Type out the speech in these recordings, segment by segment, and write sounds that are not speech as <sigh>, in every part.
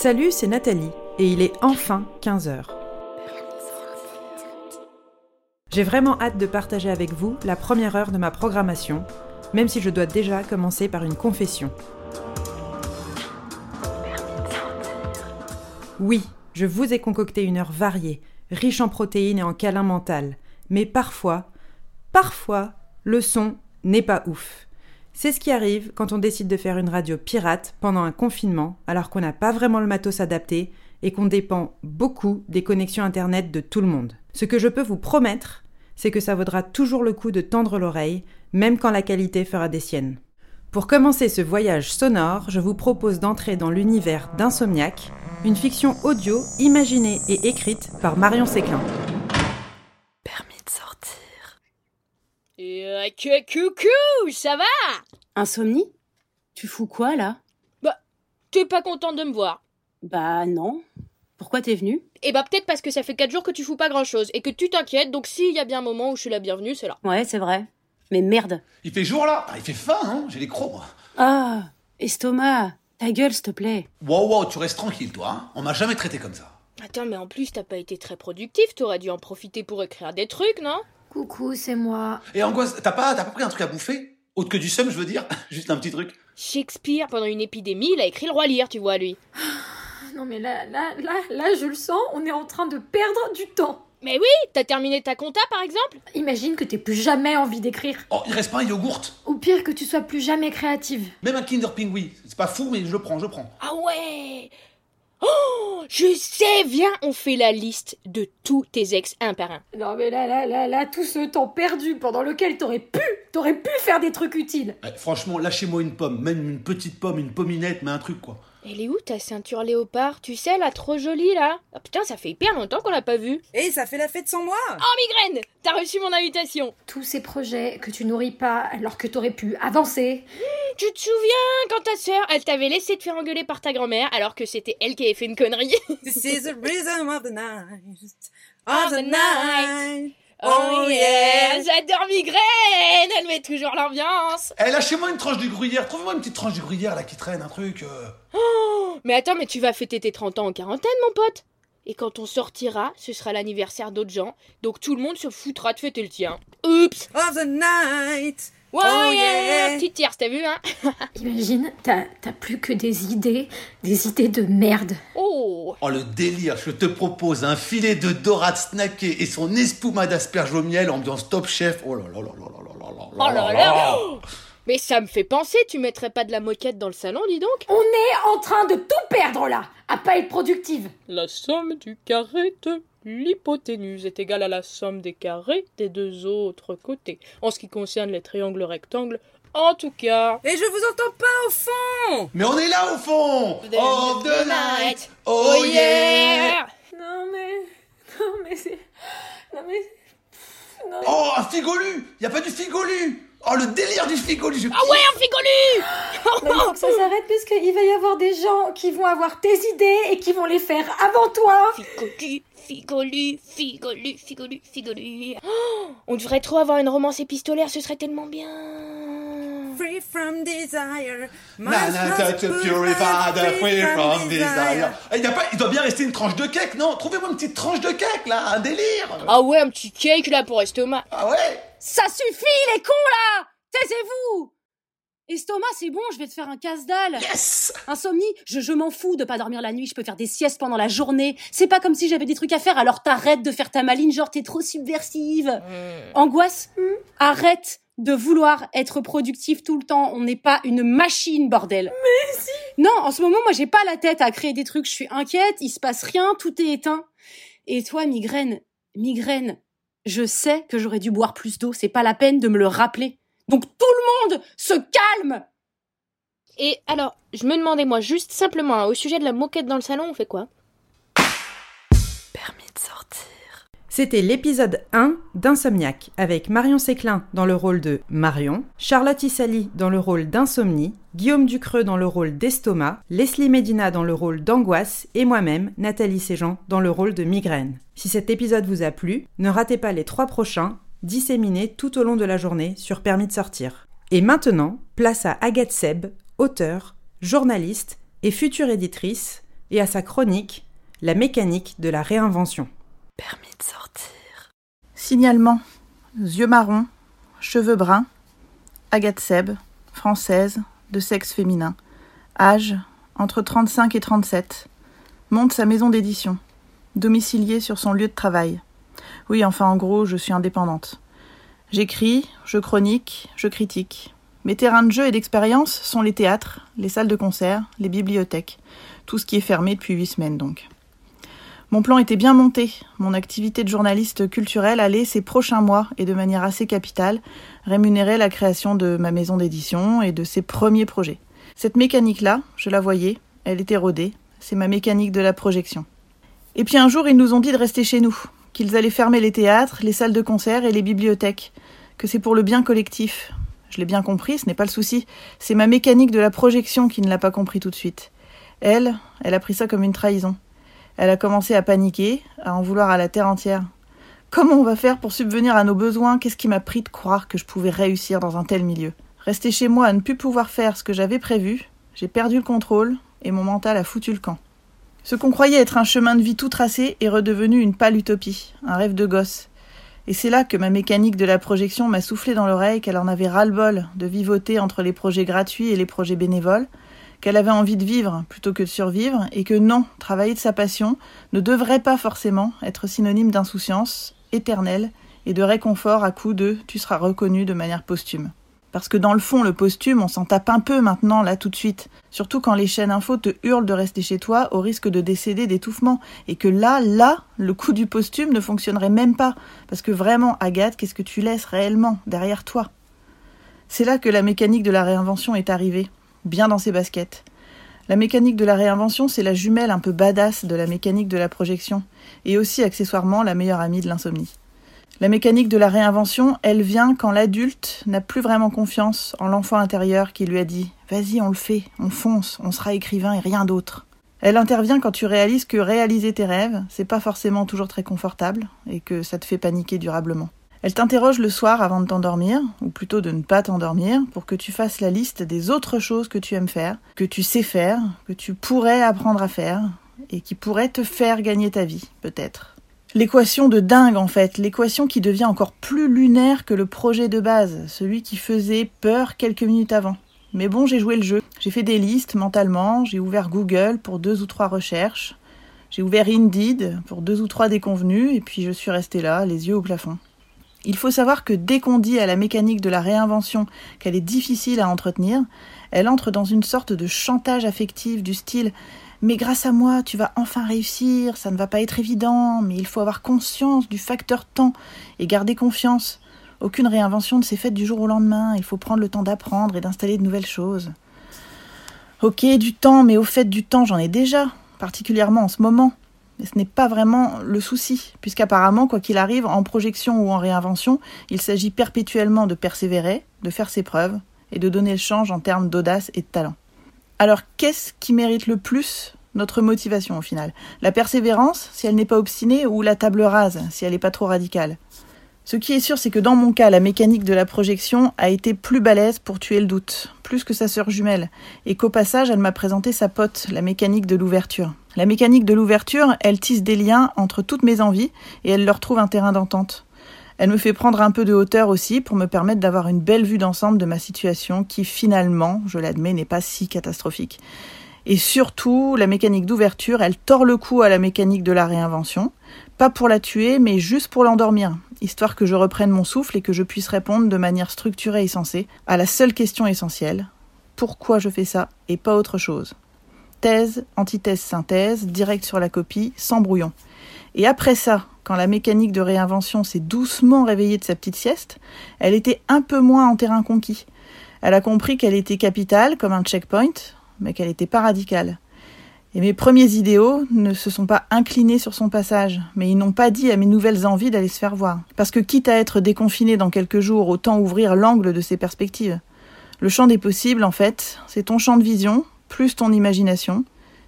Salut, c'est Nathalie, et il est enfin 15h. J'ai vraiment hâte de partager avec vous la première heure de ma programmation, même si je dois déjà commencer par une confession. Oui, je vous ai concocté une heure variée, riche en protéines et en câlin mental, mais parfois, parfois, le son n'est pas ouf. C'est ce qui arrive quand on décide de faire une radio pirate pendant un confinement, alors qu'on n'a pas vraiment le matos adapté et qu'on dépend beaucoup des connexions Internet de tout le monde. Ce que je peux vous promettre, c'est que ça vaudra toujours le coup de tendre l'oreille, même quand la qualité fera des siennes. Pour commencer ce voyage sonore, je vous propose d'entrer dans l'univers d'Insomniac, une fiction audio imaginée et écrite par Marion Séclin. Permis de sortir. Euh, coucou, ça va? Insomnie? Tu fous quoi là? Bah, t'es pas contente de me voir Bah non. Pourquoi t'es venue? Eh bah peut-être parce que ça fait 4 jours que tu fous pas grand chose et que tu t'inquiètes, donc s'il y a bien un moment où je suis la bienvenue, c'est là. Ouais, c'est vrai. Mais merde. Il fait jour là? Ah, Il fait faim, hein? J'ai les crocs, moi. Ah, estomac, ta gueule s'il te plaît. Wow, wow, tu restes tranquille, toi. Hein? On m'a jamais traité comme ça. Attends, mais en plus t'as pas été très productif, t'aurais dû en profiter pour écrire des trucs, non? Coucou, c'est moi. Et Angoisse, t'as pas, t'as pas pris un truc à bouffer? Autre que du seum, je veux dire <laughs> Juste un petit truc. Shakespeare, pendant une épidémie, il a écrit le roi Lear, tu vois, lui. Non mais là, là, là, là, je le sens, on est en train de perdre du temps. Mais oui, t'as terminé ta compta par exemple? Imagine que t'aies plus jamais envie d'écrire. Oh, il reste pas un yogourt? Ou pire que tu sois plus jamais créative. Même un Kinder Pingui. C'est pas fou, mais je le prends, je le prends. Ah ouais Oh Je sais, viens, on fait la liste de tous tes ex un par un. Non mais là, là, là, là, tout ce temps perdu pendant lequel t'aurais pu, t'aurais pu faire des trucs utiles. Ouais, franchement, lâchez-moi une pomme. Même une petite pomme, une pomminette, mais un truc, quoi. Elle est où ta ceinture léopard? Tu sais, la trop jolie là Ah putain, ça fait hyper longtemps qu'on l'a pas vue. Et ça fait la fête sans moi Oh migraine T'as reçu mon invitation Tous ces projets que tu nourris pas alors que t'aurais pu avancer. Tu te souviens quand ta sœur, elle t'avait laissé te faire engueuler par ta grand-mère alors que c'était elle qui avait fait une connerie? This is the rhythm of the night. <laughs> Of the night. Oh yeah J'adore migraine Elle met toujours l'ambiance Eh, lâchez-moi une tranche du gruyère. Trouvez-moi une petite tranche du gruyère, là, qui traîne, un truc. euh. Mais attends, mais tu vas fêter tes 30 ans en quarantaine, mon pote Et quand on sortira, ce sera l'anniversaire d'autres gens, donc tout le monde se foutra de fêter le tien. Oups Of the night. Oh, Oh yeah, yeah. Petite tierce, t'as vu, hein <laughs> Imagine, t'as t'as plus que des idées, des idées de merde. Oh Oh, le délire. Je te propose un filet de dorade snacké et son espuma d'asperges au miel, ambiance top chef. Oh là là là là là là là là Oh là là <gasps> Mais ça me fait penser, tu mettrais pas de la moquette dans le salon, dis donc On est en train de tout perdre là, à pas être productive. La somme du carré de l'hypoténuse est égale à la somme des carrés des deux autres côtés. En ce qui concerne les triangles rectangles, en tout cas... Et je vous entends pas au fond Mais on est là, au fond Of the night Oh yeah Non mais. Non mais c'est. Non mais. Non, mais- Oh, un figolu Y a pas du figolu Oh, le délire du figolu je Ah ouais, un figolu Mais il faut que ça s'arrête parce qu'il va y avoir des gens qui vont avoir tes idées et qui vont les faire avant toi. Figolu, figolu, figolu, figolu, figolu. Oh, <gasps> on devrait trop avoir une romance épistolaire, ce serait tellement bien. Free from desire. Free from desire. Eh, y a pas, il doit bien rester une tranche de cake, non? Trouvez-moi une petite tranche de cake, là, un délire Ah ouais, un petit cake là pour estomac. Ah ouais? Ça suffit, les cons là Taisez-vous Estomac, c'est bon, je vais te faire un casse-dalle. Yes Insomnie, je, je m'en fous de pas dormir la nuit, je peux faire des siestes pendant la journée. C'est pas comme si j'avais des trucs à faire, alors t'arrêtes de faire ta maline, genre t'es trop subversive. Angoisse, arrête de vouloir être productif tout le temps. On n'est pas une machine, bordel. Mais si Non, en ce moment, moi, j'ai pas la tête à créer des trucs. Je suis inquiète, il se passe rien, tout est éteint. Et toi, migraine, migraine, je sais que j'aurais dû boire plus d'eau. C'est pas la peine de me le rappeler. Donc tout le monde se calme Et alors, je me demandais moi juste simplement, hein, au sujet de la moquette dans le salon, on fait quoi? Permis de sortir. C'était l'épisode 1 d'Insomniac, avec Marion Séclin dans le rôle de Marion, Charlotte Issali dans le rôle d'Insomnie, Guillaume Ducreux dans le rôle d'Estomac, Leslie Medina dans le rôle d'Angoisse et moi-même, Nathalie Séjean, dans le rôle de Migraine. Si cet épisode vous a plu, ne ratez pas les trois prochains, disséminés tout au long de la journée sur Permis de sortir. Et maintenant, place à Agathe Seb, auteure, journaliste et future éditrice et à sa chronique La mécanique de la réinvention. Permis de sortir. Signalement. Yeux marrons, cheveux bruns, Agathe Seb, française, de sexe féminin. Âge entre 35 et 37. Monte sa maison d'édition. Domiciliée sur son lieu de travail. Oui, enfin en gros, je suis indépendante. J'écris, je chronique, je critique. Mes terrains de jeu et d'expérience sont les théâtres, les salles de concert, les bibliothèques. Tout ce qui est fermé depuis huit semaines donc. Mon plan était bien monté. Mon activité de journaliste culturel allait ces prochains mois et de manière assez capitale rémunérer la création de ma maison d'édition et de ses premiers projets. Cette mécanique-là, je la voyais, elle était rodée, c'est ma mécanique de la projection. Et puis un jour, ils nous ont dit de rester chez nous, qu'ils allaient fermer les théâtres, les salles de concert et les bibliothèques, que c'est pour le bien collectif. Je l'ai bien compris, ce n'est pas le souci, c'est ma mécanique de la projection qui ne l'a pas compris tout de suite. Elle, elle a pris ça comme une trahison. Elle a commencé à paniquer, à en vouloir à la terre entière. Comment on va faire pour subvenir à nos besoins? Qu'est-ce qui m'a pris de croire que je pouvais réussir dans un tel milieu? Rester chez moi à ne plus pouvoir faire ce que j'avais prévu, j'ai perdu le contrôle et mon mental a foutu le camp. Ce qu'on croyait être un chemin de vie tout tracé est redevenu une pâle utopie, un rêve de gosse. Et c'est là que ma mécanique de la projection m'a soufflé dans l'oreille qu'elle en avait ras-le-bol de vivoter entre les projets gratuits et les projets bénévoles, qu'elle avait envie de vivre plutôt que de survivre, et que non, travailler de sa passion ne devrait pas forcément être synonyme d'insouciance éternelle et de réconfort à coup de tu seras reconnu de manière posthume. Parce que dans le fond, le posthume, on s'en tape un peu maintenant, là, tout de suite. Surtout quand les chaînes info te hurlent de rester chez toi au risque de décéder d'étouffement. Et que là, là, le coup du posthume ne fonctionnerait même pas. Parce que vraiment, Agathe, qu'est-ce que tu laisses réellement derrière toi? C'est là que la mécanique de la réinvention est arrivée bien dans ses baskets. La mécanique de la réinvention, c'est la jumelle un peu badass de la mécanique de la projection, et aussi accessoirement la meilleure amie de l'insomnie. La mécanique de la réinvention, elle vient quand l'adulte n'a plus vraiment confiance en l'enfant intérieur qui lui a dit Vas-y, on le fait, on fonce, on sera écrivain et rien d'autre. Elle intervient quand tu réalises que réaliser tes rêves, c'est pas forcément toujours très confortable et que ça te fait paniquer durablement. Elle t'interroge le soir avant de t'endormir, ou plutôt de ne pas t'endormir, pour que tu fasses la liste des autres choses que tu aimes faire, que tu sais faire, que tu pourrais apprendre à faire, et qui pourraient te faire gagner ta vie, peut-être. L'équation de dingue, en fait, l'équation qui devient encore plus lunaire que le projet de base, celui qui faisait peur quelques minutes avant. Mais bon, j'ai joué le jeu. J'ai fait des listes mentalement, j'ai ouvert Google pour deux ou trois recherches, j'ai ouvert Indeed pour deux ou trois déconvenus, et puis je suis restée là, les yeux au plafond. Il faut savoir que dès qu'on dit à la mécanique de la réinvention qu'elle est difficile à entretenir, elle entre dans une sorte de chantage affectif du style mais grâce à moi, tu vas enfin réussir, ça ne va pas être évident, mais il faut avoir conscience du facteur temps et garder confiance. Aucune réinvention ne s'est faite du jour au lendemain, il faut prendre le temps d'apprendre et d'installer de nouvelles choses. Ok, du temps, mais au fait du temps, j'en ai déjà, particulièrement en ce moment. Mais ce n'est pas vraiment le souci, puisqu'apparemment, quoi qu'il arrive, en projection ou en réinvention, il s'agit perpétuellement de persévérer, de faire ses preuves, et de donner le change en termes d'audace et de talent. Alors qu'est-ce qui mérite le plus notre motivation au final? La persévérance, si elle n'est pas obstinée, ou la table rase, si elle n'est pas trop radicale? Ce qui est sûr, c'est que dans mon cas, la mécanique de la projection a été plus balèze pour tuer le doute, plus que sa sœur jumelle, et qu'au passage, elle m'a présenté sa pote, la mécanique de l'ouverture. La mécanique de l'ouverture, elle tisse des liens entre toutes mes envies, et elle leur trouve un terrain d'entente. Elle me fait prendre un peu de hauteur aussi pour me permettre d'avoir une belle vue d'ensemble de ma situation qui finalement, je l'admets, n'est pas si catastrophique. Et surtout, la mécanique d'ouverture, elle tord le cou à la mécanique de la réinvention, pas pour la tuer, mais juste pour l'endormir, histoire que je reprenne mon souffle et que je puisse répondre de manière structurée et sensée à la seule question essentielle pourquoi je fais ça et pas autre chose? Thèse, antithèse, synthèse, direct sur la copie, sans brouillon. Et après ça, quand la mécanique de réinvention s'est doucement réveillée de sa petite sieste, elle était un peu moins en terrain conquis. Elle a compris qu'elle était capitale, comme un checkpoint, mais qu'elle n'était pas radicale. Et mes premiers idéaux ne se sont pas inclinés sur son passage, mais ils n'ont pas dit à mes nouvelles envies d'aller se faire voir. Parce que quitte à être déconfiné dans quelques jours, autant ouvrir l'angle de ses perspectives. Le champ des possibles, en fait, c'est ton champ de vision, plus ton imagination,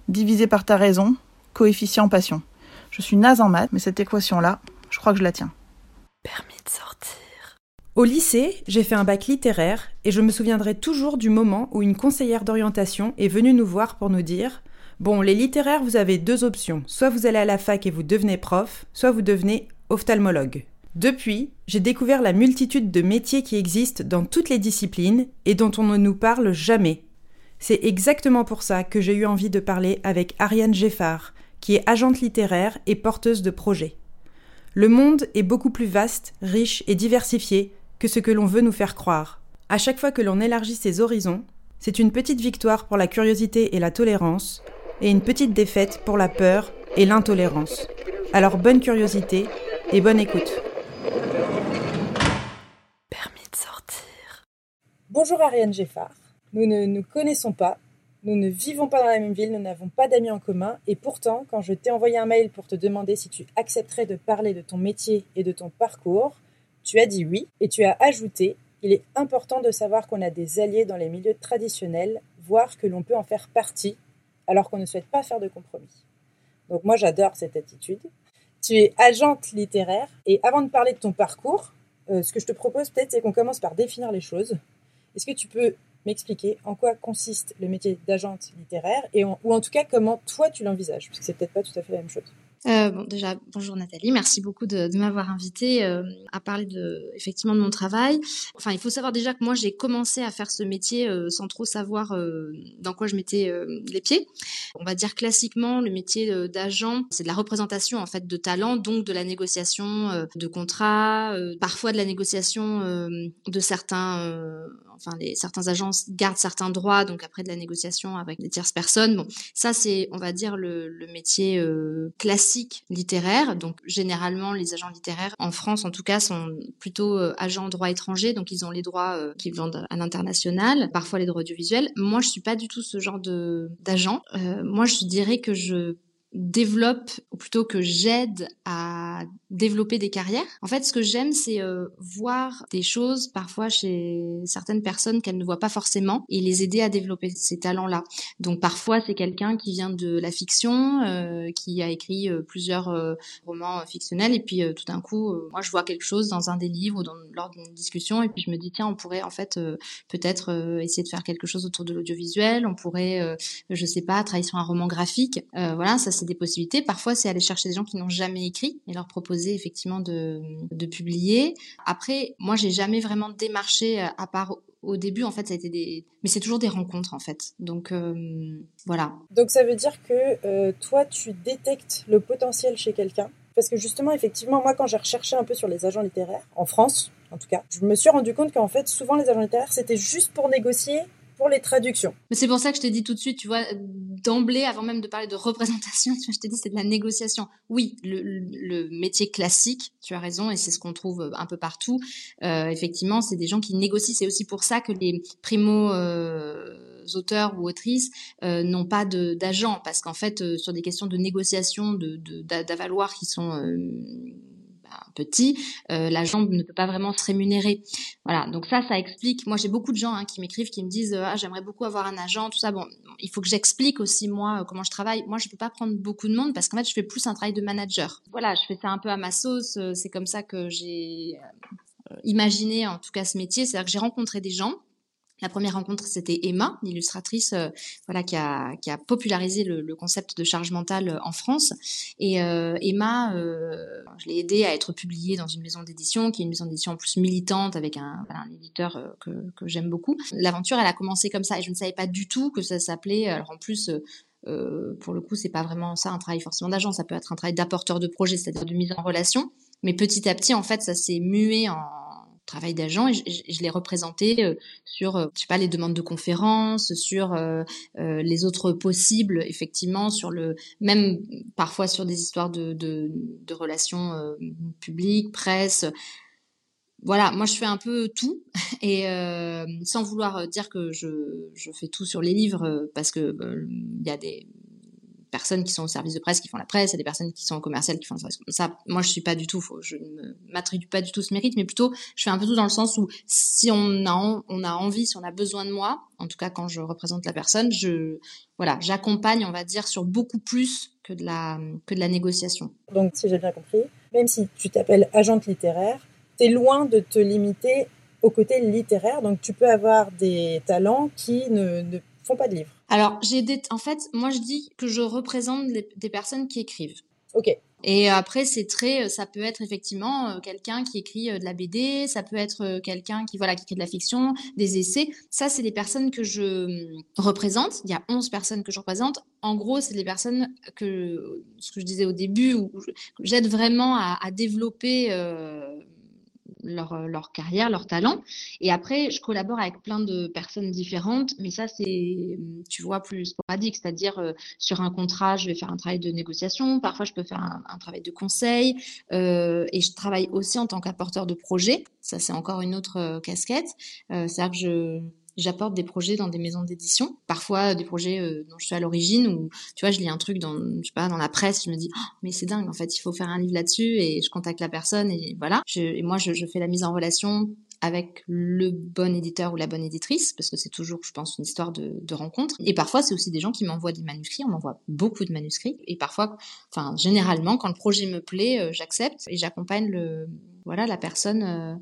divisé par ta raison, coefficient passion. Je suis naze en maths, mais cette équation-là, je crois que je la tiens. Permis de sortir. Au lycée, j'ai fait un bac littéraire et je me souviendrai toujours du moment où une conseillère d'orientation est venue nous voir pour nous dire Bon, les littéraires, vous avez deux options. Soit vous allez à la fac et vous devenez prof, soit vous devenez ophtalmologue. Depuis, j'ai découvert la multitude de métiers qui existent dans toutes les disciplines et dont on ne nous parle jamais. C'est exactement pour ça que j'ai eu envie de parler avec Ariane Geffard, qui est agente littéraire et porteuse de projets. Le monde est beaucoup plus vaste, riche et diversifié que ce que l'on veut nous faire croire. À chaque fois que l'on élargit ses horizons, c'est une petite victoire pour la curiosité et la tolérance, et une petite défaite pour la peur et l'intolérance. Alors bonne curiosité et bonne écoute. Permis de sortir. Bonjour Ariane Geffard. Nous ne nous connaissons pas, nous ne vivons pas dans la même ville, nous n'avons pas d'amis en commun, et pourtant, quand je t'ai envoyé un mail pour te demander si tu accepterais de parler de ton métier et de ton parcours, tu as dit oui, et tu as ajouté Il est important de savoir qu'on a des alliés dans les milieux traditionnels, voire que l'on peut en faire partie, alors qu'on ne souhaite pas faire de compromis. Donc moi j'adore cette attitude. Tu es agente littéraire, et avant de parler de ton parcours, euh, ce que je te propose peut-être, c'est qu'on commence par définir les choses. Est-ce que tu peux m'expliquer en quoi consiste le métier d'agente littéraire et ou en tout cas comment toi tu l'envisages parce que c'est peut-être pas tout à fait la même chose. Euh, bon, déjà, bonjour Nathalie, merci beaucoup de, de m'avoir invité euh, à parler de, effectivement, de mon travail. Enfin, il faut savoir déjà que moi, j'ai commencé à faire ce métier euh, sans trop savoir euh, dans quoi je mettais euh, les pieds. On va dire classiquement, le métier euh, d'agent, c'est de la représentation en fait de talent, donc de la négociation de contrats, parfois de la négociation de certains, enfin, les certains agences gardent certains droits, donc après de la négociation avec des tierces personnes. Bon, ça c'est, on va dire, le, le métier euh, classique littéraire. Donc généralement, les agents littéraires en France, en tout cas, sont plutôt euh, agents droit étranger, donc ils ont les droits euh, qu'ils vendent à l'international, parfois les droits audiovisuels. Moi, je suis pas du tout ce genre d'agent. Euh, moi, je dirais que je développe, ou plutôt que j'aide à développer des carrières. En fait, ce que j'aime, c'est euh, voir des choses parfois chez certaines personnes qu'elles ne voient pas forcément et les aider à développer ces talents-là. Donc parfois, c'est quelqu'un qui vient de la fiction, euh, qui a écrit euh, plusieurs euh, romans fictionnels et puis euh, tout d'un coup, euh, moi, je vois quelque chose dans un des livres ou dans, lors d'une discussion et puis je me dis tiens, on pourrait en fait euh, peut-être euh, essayer de faire quelque chose autour de l'audiovisuel, on pourrait, euh, je sais pas, travailler sur un roman graphique. Euh, voilà, ça c'est des possibilités. Parfois, c'est aller chercher des gens qui n'ont jamais écrit et leur proposer effectivement de, publier. Après, moi, j'ai jamais vraiment démarché euh, à part au début. En fait, ça a été des, mais c'est toujours des rencontres en fait. Donc euh, voilà. Donc ça veut dire que euh, toi tu détectes le potentiel chez quelqu'un parce que justement effectivement moi quand j'ai recherché un peu sur les agents littéraires en France en tout cas, je me suis rendu compte qu'en fait souvent les agents littéraires c'était juste pour négocier les traductions. Mais c'est pour ça que je te dis tout de suite, tu vois, d'emblée, avant même de parler de représentation, <laughs> tu vois, je te dis c'est de la négociation. Oui, le, métier classique, tu as raison, et c'est ce qu'on trouve un peu partout. Euh, effectivement, c'est des gens qui négocient. C'est aussi pour ça que les primo euh, auteurs ou autrices euh, n'ont pas d'agent, parce qu'en fait, sur des questions de négociation, de d'avaloir qui sont euh, petit, euh, l'agent ne peut pas vraiment se rémunérer. Voilà, donc ça, ça explique. Moi, j'ai beaucoup de gens hein, qui m'écrivent, qui me disent ah j'aimerais beaucoup avoir un agent, tout ça. Bon, il faut que j'explique aussi moi comment je travaille. Moi, je peux pas prendre beaucoup de monde parce qu'en fait, je fais plus un travail de manager. Voilà, je fais ça un peu à ma sauce. C'est comme ça que j'ai euh, imaginé en tout cas ce métier, c'est-à-dire que j'ai rencontré des gens la première rencontre, c'était Emma, l'illustratrice, euh, voilà, qui a, qui a popularisé le, concept de charge mentale en France. Et euh, Emma, euh, je l'ai aidée à être publiée dans une maison d'édition, qui est une maison d'édition en plus militante, avec un, éditeur euh, que, que j'aime beaucoup. L'aventure, elle a commencé comme ça, et je ne savais pas du tout que ça s'appelait. Alors en plus. Euh, pour le coup, c'est pas vraiment ça un travail forcément d'agent, ça peut être un travail d'apporteur de projet, c'est-à-dire de mise en relation. Mais petit à petit, en fait, ça s'est mué en, travail d'agent et je, l'ai représenté euh, sur euh, je sais pas les demandes de conférences sur euh, les autres possibles effectivement sur le même parfois sur des histoires de, de, relations publiques presse. Voilà, moi je fais un peu tout <laughs> et sans vouloir dire que je, je, fais tout sur les livres parce que il y a des personnes qui sont au service de presse qui font la presse, il y a des personnes qui sont au commercial qui font le ça. Moi, je suis pas du tout, je ne m'attribue pas du tout ce mérite, mais plutôt, je fais un peu tout dans le sens où si on a, on a envie, si on a besoin de moi, en tout cas quand je représente la personne, je, voilà, j'accompagne, on va dire, sur beaucoup plus que de la, que de la négociation. Donc, si j'ai bien compris, même si tu t'appelles agente littéraire, tu es loin de te limiter au côté littéraire. Donc, tu peux avoir des talents qui ne, ne font pas de livres Alors, j'ai des... en fait, moi je dis que je représente les- des personnes qui écrivent. Ok. Et après, c'est très, ça peut être effectivement euh, quelqu'un qui écrit euh, de la BD, ça peut être euh, quelqu'un qui, voilà, qui écrit de la fiction, des essais. Ça, c'est les personnes que je représente. Il y a 11 personnes que je représente. En gros, c'est les personnes que, ce que je disais au début, où j'aide vraiment à, à développer euh, leur, euh, leur carrière, leur talent. Et après, je collabore avec plein de personnes différentes, mais ça, c'est, tu vois, plus sporadique, c'est-à-dire euh, sur un contrat, je vais faire un travail de négociation, parfois je peux faire un, travail de conseil, euh, et je travaille aussi en tant qu'apporteur de projet. Ça, c'est encore une autre casquette. C'est-à-dire que je J'apporte des projets dans des maisons d'édition, parfois des projets euh, dont je suis à l'origine, ou tu vois, je lis un truc dans, je sais pas, dans la presse, je me dis, Oh, mais c'est dingue, en fait, il faut faire un livre là-dessus, et je contacte la personne, et voilà. Et moi, je, fais la mise en relation avec le bon éditeur ou la bonne éditrice, parce que c'est toujours, je pense, une histoire de, de rencontre. Et parfois, c'est aussi des gens qui m'envoient des manuscrits. On m'envoie beaucoup de manuscrits. Et parfois, enfin, généralement, quand le projet me plaît, euh, j'accepte et j'accompagne le, voilà, la personne euh,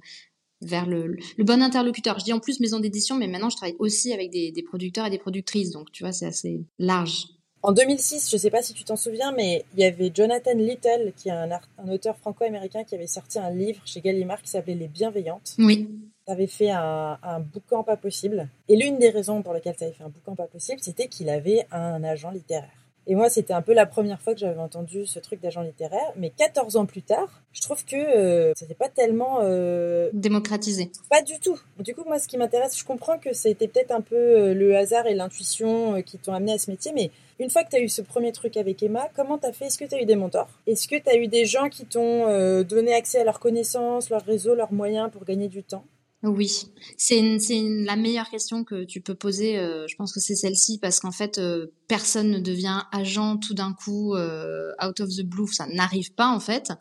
vers le, le bon interlocuteur. Je dis en plus maison d'édition, mais maintenant, je travaille aussi avec des, des producteurs et des productrices. Donc, tu vois, c'est assez large. En 2006, je sais pas si tu t'en souviens, mais il y avait Jonathan Little, qui est un auteur franco-américain qui avait sorti un livre chez Gallimard qui s'appelait Les Bienveillantes. Oui. Tu avais fait un, un boucan pas possible. Et l'une des raisons pour lesquelles tu avais fait un boucan pas possible, c'était qu'il avait un agent littéraire. Et moi, c'était un peu la première fois que j'avais entendu ce truc d'agent littéraire. Mais 14 ans plus tard, je trouve que euh, c'était pas tellement... euh, Démocratisé. Pas du tout. Du coup, moi, ce qui m'intéresse, je comprends que c'était peut-être un peu euh, le hasard et l'intuition euh, qui t'ont amené à ce métier, mais une fois que tu as eu ce premier truc avec Emma, comment tu as fait? Est-ce que tu as eu des mentors? Est-ce que tu as eu des gens qui t'ont donné accès à leurs connaissances, leur réseau, leurs moyens pour gagner du temps? Oui, c'est la meilleure question que tu peux poser. euh, je pense que c'est celle-ci parce qu'en fait, euh, personne ne devient agent tout d'un coup euh, out of the blue. Ça n'arrive pas en fait.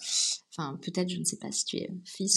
Enfin, peut-être, je ne sais pas si tu es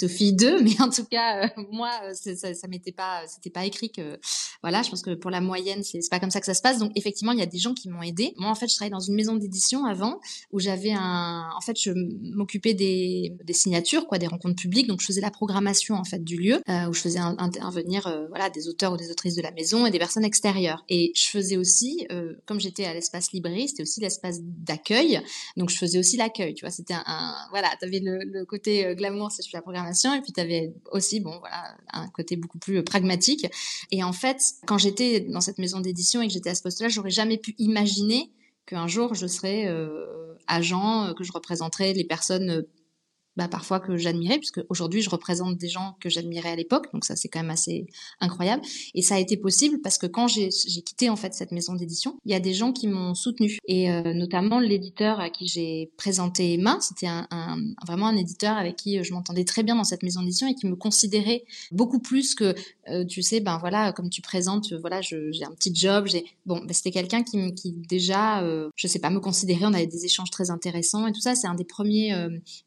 fille d'eux, <laughs> mais en tout cas, euh, moi, euh, ça, ça m'était pas, c'était pas écrit que, voilà, je pense que pour la moyenne, c'est pas comme ça que ça se passe. Donc, effectivement, il y a des gens qui m'ont aidé. Moi, en fait, je travaillais dans une maison d'édition avant où j'avais un, en fait, je m'occupais des, des signatures, quoi, des rencontres publiques. Donc, je faisais la programmation en fait du lieu où je faisais in- intervenir, voilà, des auteurs ou des autrices de la maison et des personnes extérieures. Et je faisais aussi, comme j'étais à l'espace librairie, c'était aussi l'espace d'accueil. Donc, je faisais aussi l'accueil. Tu vois, c'était un, voilà, t'avais le, côté euh, glamour, c'est la programmation, et puis t'avais aussi, bon, voilà, un côté beaucoup plus euh, pragmatique. Et en fait, quand j'étais dans cette maison d'édition et que j'étais à ce poste-là, j'aurais jamais pu imaginer qu'un jour je serais euh, agent, que je représenterais les personnes bah, parfois que j'admirais, puisque aujourd'hui je représente des gens que j'admirais à l'époque, donc ça c'est quand même assez incroyable. Et ça a été possible parce que quand j'ai quitté en fait cette maison d'édition, il y a des gens qui m'ont soutenu et euh, notamment l'éditeur à qui j'ai présenté Emma, c'était un, vraiment un éditeur avec qui euh, je m'entendais très bien dans cette maison d'édition et qui me considérait beaucoup plus que euh, tu sais ben voilà comme tu présentes voilà j'ai un petit job j'ai bon ben, c'était quelqu'un qui, qui déjà euh, je sais pas me considérait on avait des échanges très intéressants et tout ça c'est un des premiers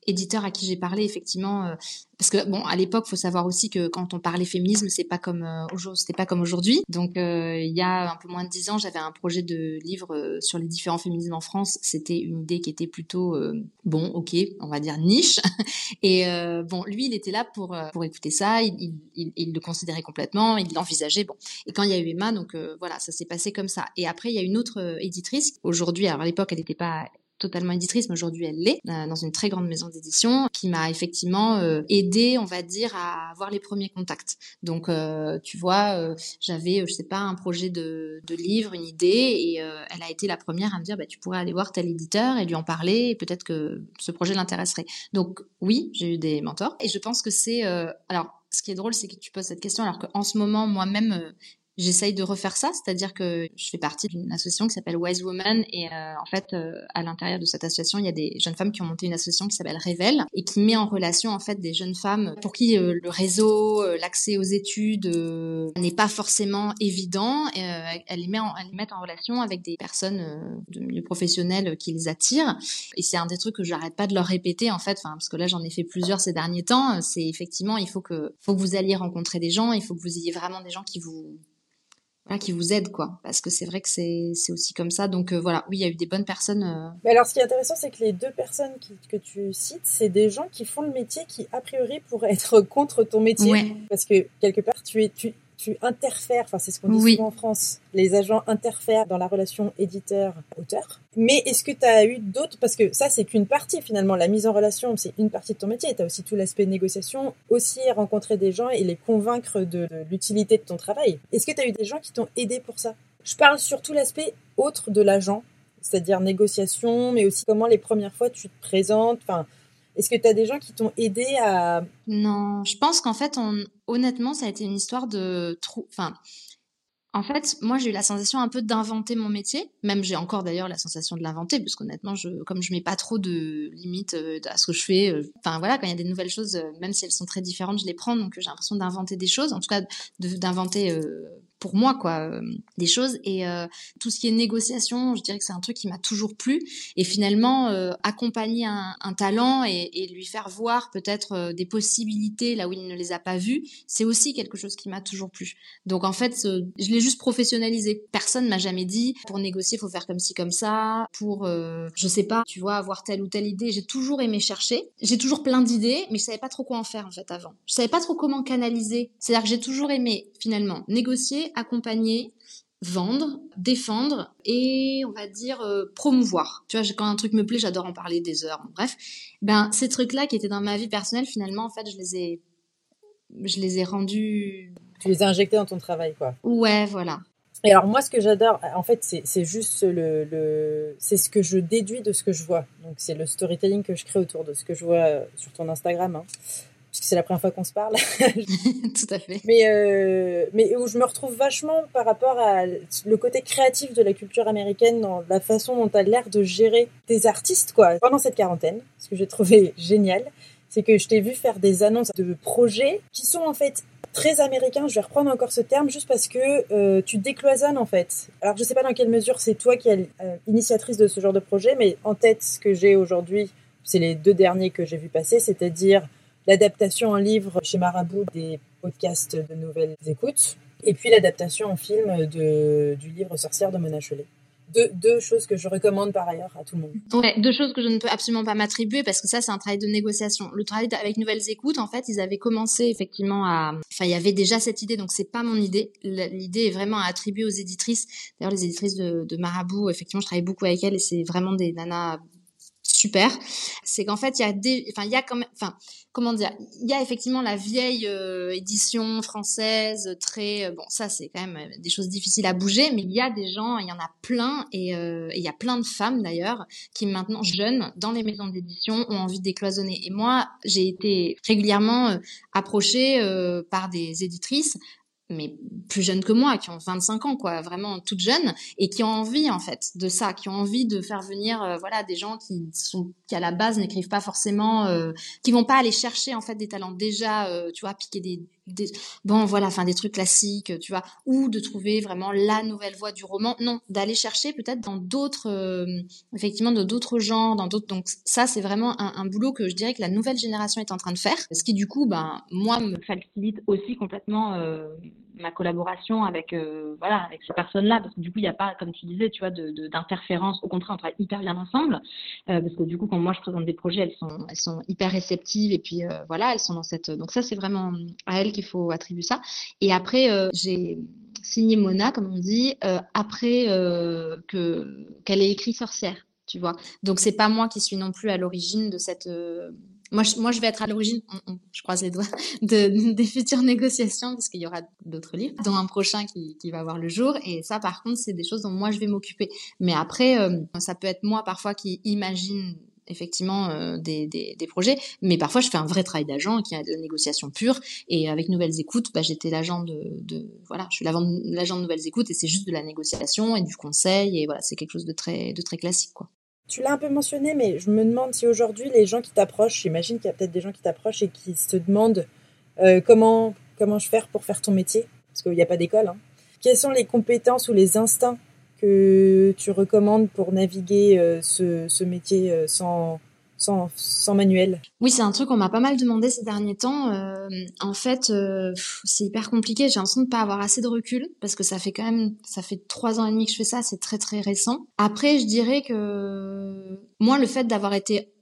éditeurs à qui j'ai parlé effectivement euh, parce que bon à l'époque faut savoir aussi que quand on parlait féminisme c'est pas comme euh, aujourd'hui c'était pas comme aujourd'hui. Donc euh, il y a un peu moins de dix ans j'avais un projet de livre sur les différents féminismes en France. C'était une idée qui était plutôt bon ok on va dire niche. <laughs> Et bon lui il était là pour pour écouter ça. Il, il, le considérait complètement. Il l'envisageait. Bon. Et quand il y a eu Emma donc voilà ça s'est passé comme ça. Et après il y a une autre éditrice. Aujourd'hui alors à l'époque elle n'était pas totalement éditrice, mais aujourd'hui elle l'est, euh, dans une très grande maison d'édition, qui m'a effectivement euh, aidé, on va dire, à avoir les premiers contacts. Donc, euh, tu vois, j'avais, je sais pas, un projet de, livre, une idée, et elle a été la première à me dire, bah, tu pourrais aller voir tel éditeur et lui en parler, et peut-être que ce projet l'intéresserait. Donc, oui, j'ai eu des mentors, et je pense que c'est, alors, ce qui est drôle, c'est que tu poses cette question, alors qu'en ce moment, moi-même, J'essaye de refaire ça, c'est-à-dire que je fais partie d'une association qui s'appelle Wise Woman et euh, en fait euh, à l'intérieur de cette association il y a des jeunes femmes qui ont monté une association qui s'appelle Révèle et qui met en relation en fait des jeunes femmes pour qui euh, le réseau, euh, l'accès aux études euh, n'est pas forcément évident. Et, euh, elle les met en, elle les met en relation avec des personnes de milieu professionnel qui les attirent et c'est un des trucs que j'arrête pas de leur répéter en fait, parce que là j'en ai fait plusieurs ces derniers temps. C'est effectivement il faut que faut que vous alliez rencontrer des gens, il faut que vous ayez vraiment des gens qui vous voilà, qui vous aident, quoi. Parce que c'est vrai que c'est c'est aussi comme ça. Donc euh, voilà, oui, il y a eu des bonnes personnes. euh, Mais alors, ce qui est intéressant, c'est que les deux personnes qui- que tu cites, c'est des gens qui font le métier qui, a priori, pourraient être <laughs> contre ton métier. Ouais. Parce que, quelque part, tu, es, tu, tu interfères, enfin c'est ce qu'on dit Oui. souvent en France, les agents interfèrent dans la relation éditeur-auteur. Mais est-ce que tu as eu d'autres, parce que ça c'est qu'une partie finalement, la mise en relation c'est une partie de ton métier, tu as aussi tout l'aspect négociation, aussi rencontrer des gens et les convaincre de, de l'utilité de ton travail. Est-ce que tu as eu des gens qui t'ont aidé pour ça? Je parle surtout l'aspect autre de l'agent, c'est-à-dire négociation, mais aussi comment les premières fois tu te présentes, enfin... Est-ce que tu as des gens qui t'ont aidé à... Non, je pense qu'en fait, on, honnêtement, ça a été une histoire de trou. Enfin, en fait, moi, j'ai eu la sensation un peu d'inventer mon métier. Même j'ai encore d'ailleurs la sensation de l'inventer, parce qu'honnêtement, je, comme je mets pas trop de limites euh, à ce que je fais, euh, enfin voilà, quand il y a des nouvelles choses, euh, même si elles sont très différentes, je les prends. Donc j'ai l'impression d'inventer des choses, en tout cas d'inventer pour moi quoi euh, des choses. Et euh, tout ce qui est négociation, je dirais que c'est un truc qui m'a toujours plu. Et finalement, euh, accompagner un, talent et, lui faire voir peut-être des possibilités là où il ne les a pas vues, c'est aussi quelque chose qui m'a toujours plu. Donc en fait, je l'ai juste professionnalisé. Personne m'a jamais dit pour négocier, faut faire comme ci comme ça, pour je sais pas, tu vois, avoir telle ou telle idée. J'ai toujours aimé chercher. J'ai toujours plein d'idées, mais je savais pas trop quoi en faire en fait avant. Je savais pas trop comment canaliser. C'est-à-dire que j'ai toujours aimé finalement négocier, accompagner, vendre, défendre et on va dire euh, promouvoir. Tu vois, quand un truc me plaît, j'adore en parler des heures. Bon, bref, ben ces trucs-là qui étaient dans ma vie personnelle, finalement, en fait, je les ai, je les ai rendus. Tu les as injectés dans ton travail, quoi. Ouais, voilà. Et alors moi, ce que j'adore, en fait, c'est juste le, le c'est ce que je déduis de ce que je vois. Donc c'est le storytelling que je crée autour de ce que je vois euh, sur ton Instagram, hein. Puisque c'est la première fois qu'on se parle. <laughs> <laughs> Tout à fait. mais euh, mais où je me retrouve vachement par rapport à le côté créatif de la culture américaine dans la façon dont tu as l'air de gérer tes artistes, quoi. Pendant cette quarantaine, ce que j'ai trouvé <laughs> génial, c'est que je t'ai vu faire des annonces de projets qui sont en fait très américains. Je vais reprendre encore ce terme juste parce que euh, tu décloisonnes en fait. Alors je sais pas dans quelle mesure c'est toi qui es euh, initiatrice de ce genre de projet, mais en tête ce que j'ai aujourd'hui, c'est les deux derniers que j'ai vu passer, c'est-à-dire l'adaptation en livre chez Marabout des podcasts de nouvelles écoutes, et puis l'adaptation en film de, du livre Sorcière de Mona Chollet. Deux, choses que je recommande par ailleurs à tout le monde. Ouais, deux choses que je ne peux absolument pas m'attribuer parce que ça, c'est un travail de négociation. Le travail avec Nouvelles Écoutes, en fait, ils avaient commencé effectivement à. Enfin, il y avait déjà cette idée, donc c'est pas mon idée. L'idée est vraiment à attribuer aux éditrices. D'ailleurs, les éditrices de, de Marabout, effectivement, je travaille beaucoup avec elles et c'est vraiment des nanas super. C'est qu'en fait, il y a des. Enfin, il y a quand même. Enfin, comment dire Il y a effectivement la vieille euh, édition française, très. euh, bon, ça, c'est quand même euh, des choses difficiles à bouger, mais il y a des gens, il y en a plein, et il y a plein de femmes d'ailleurs qui maintenant jeunes dans les maisons d'édition ont envie de décloisonner. Et moi, j'ai été régulièrement approchée par des éditrices mais plus jeunes que moi, qui ont 25 ans, quoi, vraiment toutes jeunes, et qui ont envie, en fait, de ça, qui ont envie de faire venir, euh, voilà, des gens qui sont, qui à la base n'écrivent pas forcément, euh, qui vont pas aller chercher, en fait, des talents déjà, euh, tu vois, piquer des, des, bon, voilà, enfin, des trucs classiques, tu vois, ou de trouver vraiment la nouvelle voie du roman. Non, d'aller chercher peut-être dans d'autres, euh, effectivement, de d'autres genres, dans d'autres, donc ça, c'est vraiment un, un boulot que je dirais que la nouvelle génération est en train de faire, ce qui, du coup, ben, moi, me facilite aussi complètement, euh, ma collaboration avec euh, voilà avec ces personnes là parce que du coup il n'y a pas comme tu disais tu vois d'interférence. Au contraire on travaille hyper bien ensemble. Euh, parce que du coup quand moi je présente des projets elles sont elles sont hyper réceptives. Et puis euh, voilà elles sont dans cette donc ça c'est vraiment à elles qu'il faut attribuer ça. Et après j'ai signé Mona comme on dit après que qu'elle ait écrit Sorcière tu vois. Donc c'est pas moi qui suis non plus à l'origine de cette moi je, moi je vais être à l'origine je croise les doigts <laughs> de, des futures négociations, parce qu'il y aura d'autres livres, dont un prochain qui, qui va voir le jour. Et ça, par contre, c'est des choses dont moi, je vais m'occuper. Mais après, euh, ça peut être moi, parfois, qui imagine effectivement euh, des, des, projets, mais parfois je fais un vrai travail d'agent qui a de négociation pure et avec Nouvelles Écoutes, bah, j'étais l'agent de, de voilà, je suis l'agent de Nouvelles Écoutes et c'est juste de la négociation et du conseil et voilà, c'est quelque chose de très de très classique quoi. Tu l'as un peu mentionné, mais je me demande si aujourd'hui les gens qui t'approchent, j'imagine qu'il y a peut-être des gens qui t'approchent et qui se demandent euh, comment comment je faire pour faire ton métier, parce qu'il n'y a pas d'école. Hein. Quelles sont les compétences ou les instincts que tu recommandes pour naviguer euh, ce, métier euh, sans, sans, manuel Oui, c'est un truc qu'on m'a pas mal demandé ces derniers temps. Euh, en fait, euh, c'est hyper compliqué. J'ai l'impression de pas avoir assez de recul parce que ça fait quand même, ça fait trois ans et demi que je fais ça. C'est très très récent. Après, je dirais que moi, le fait d'avoir été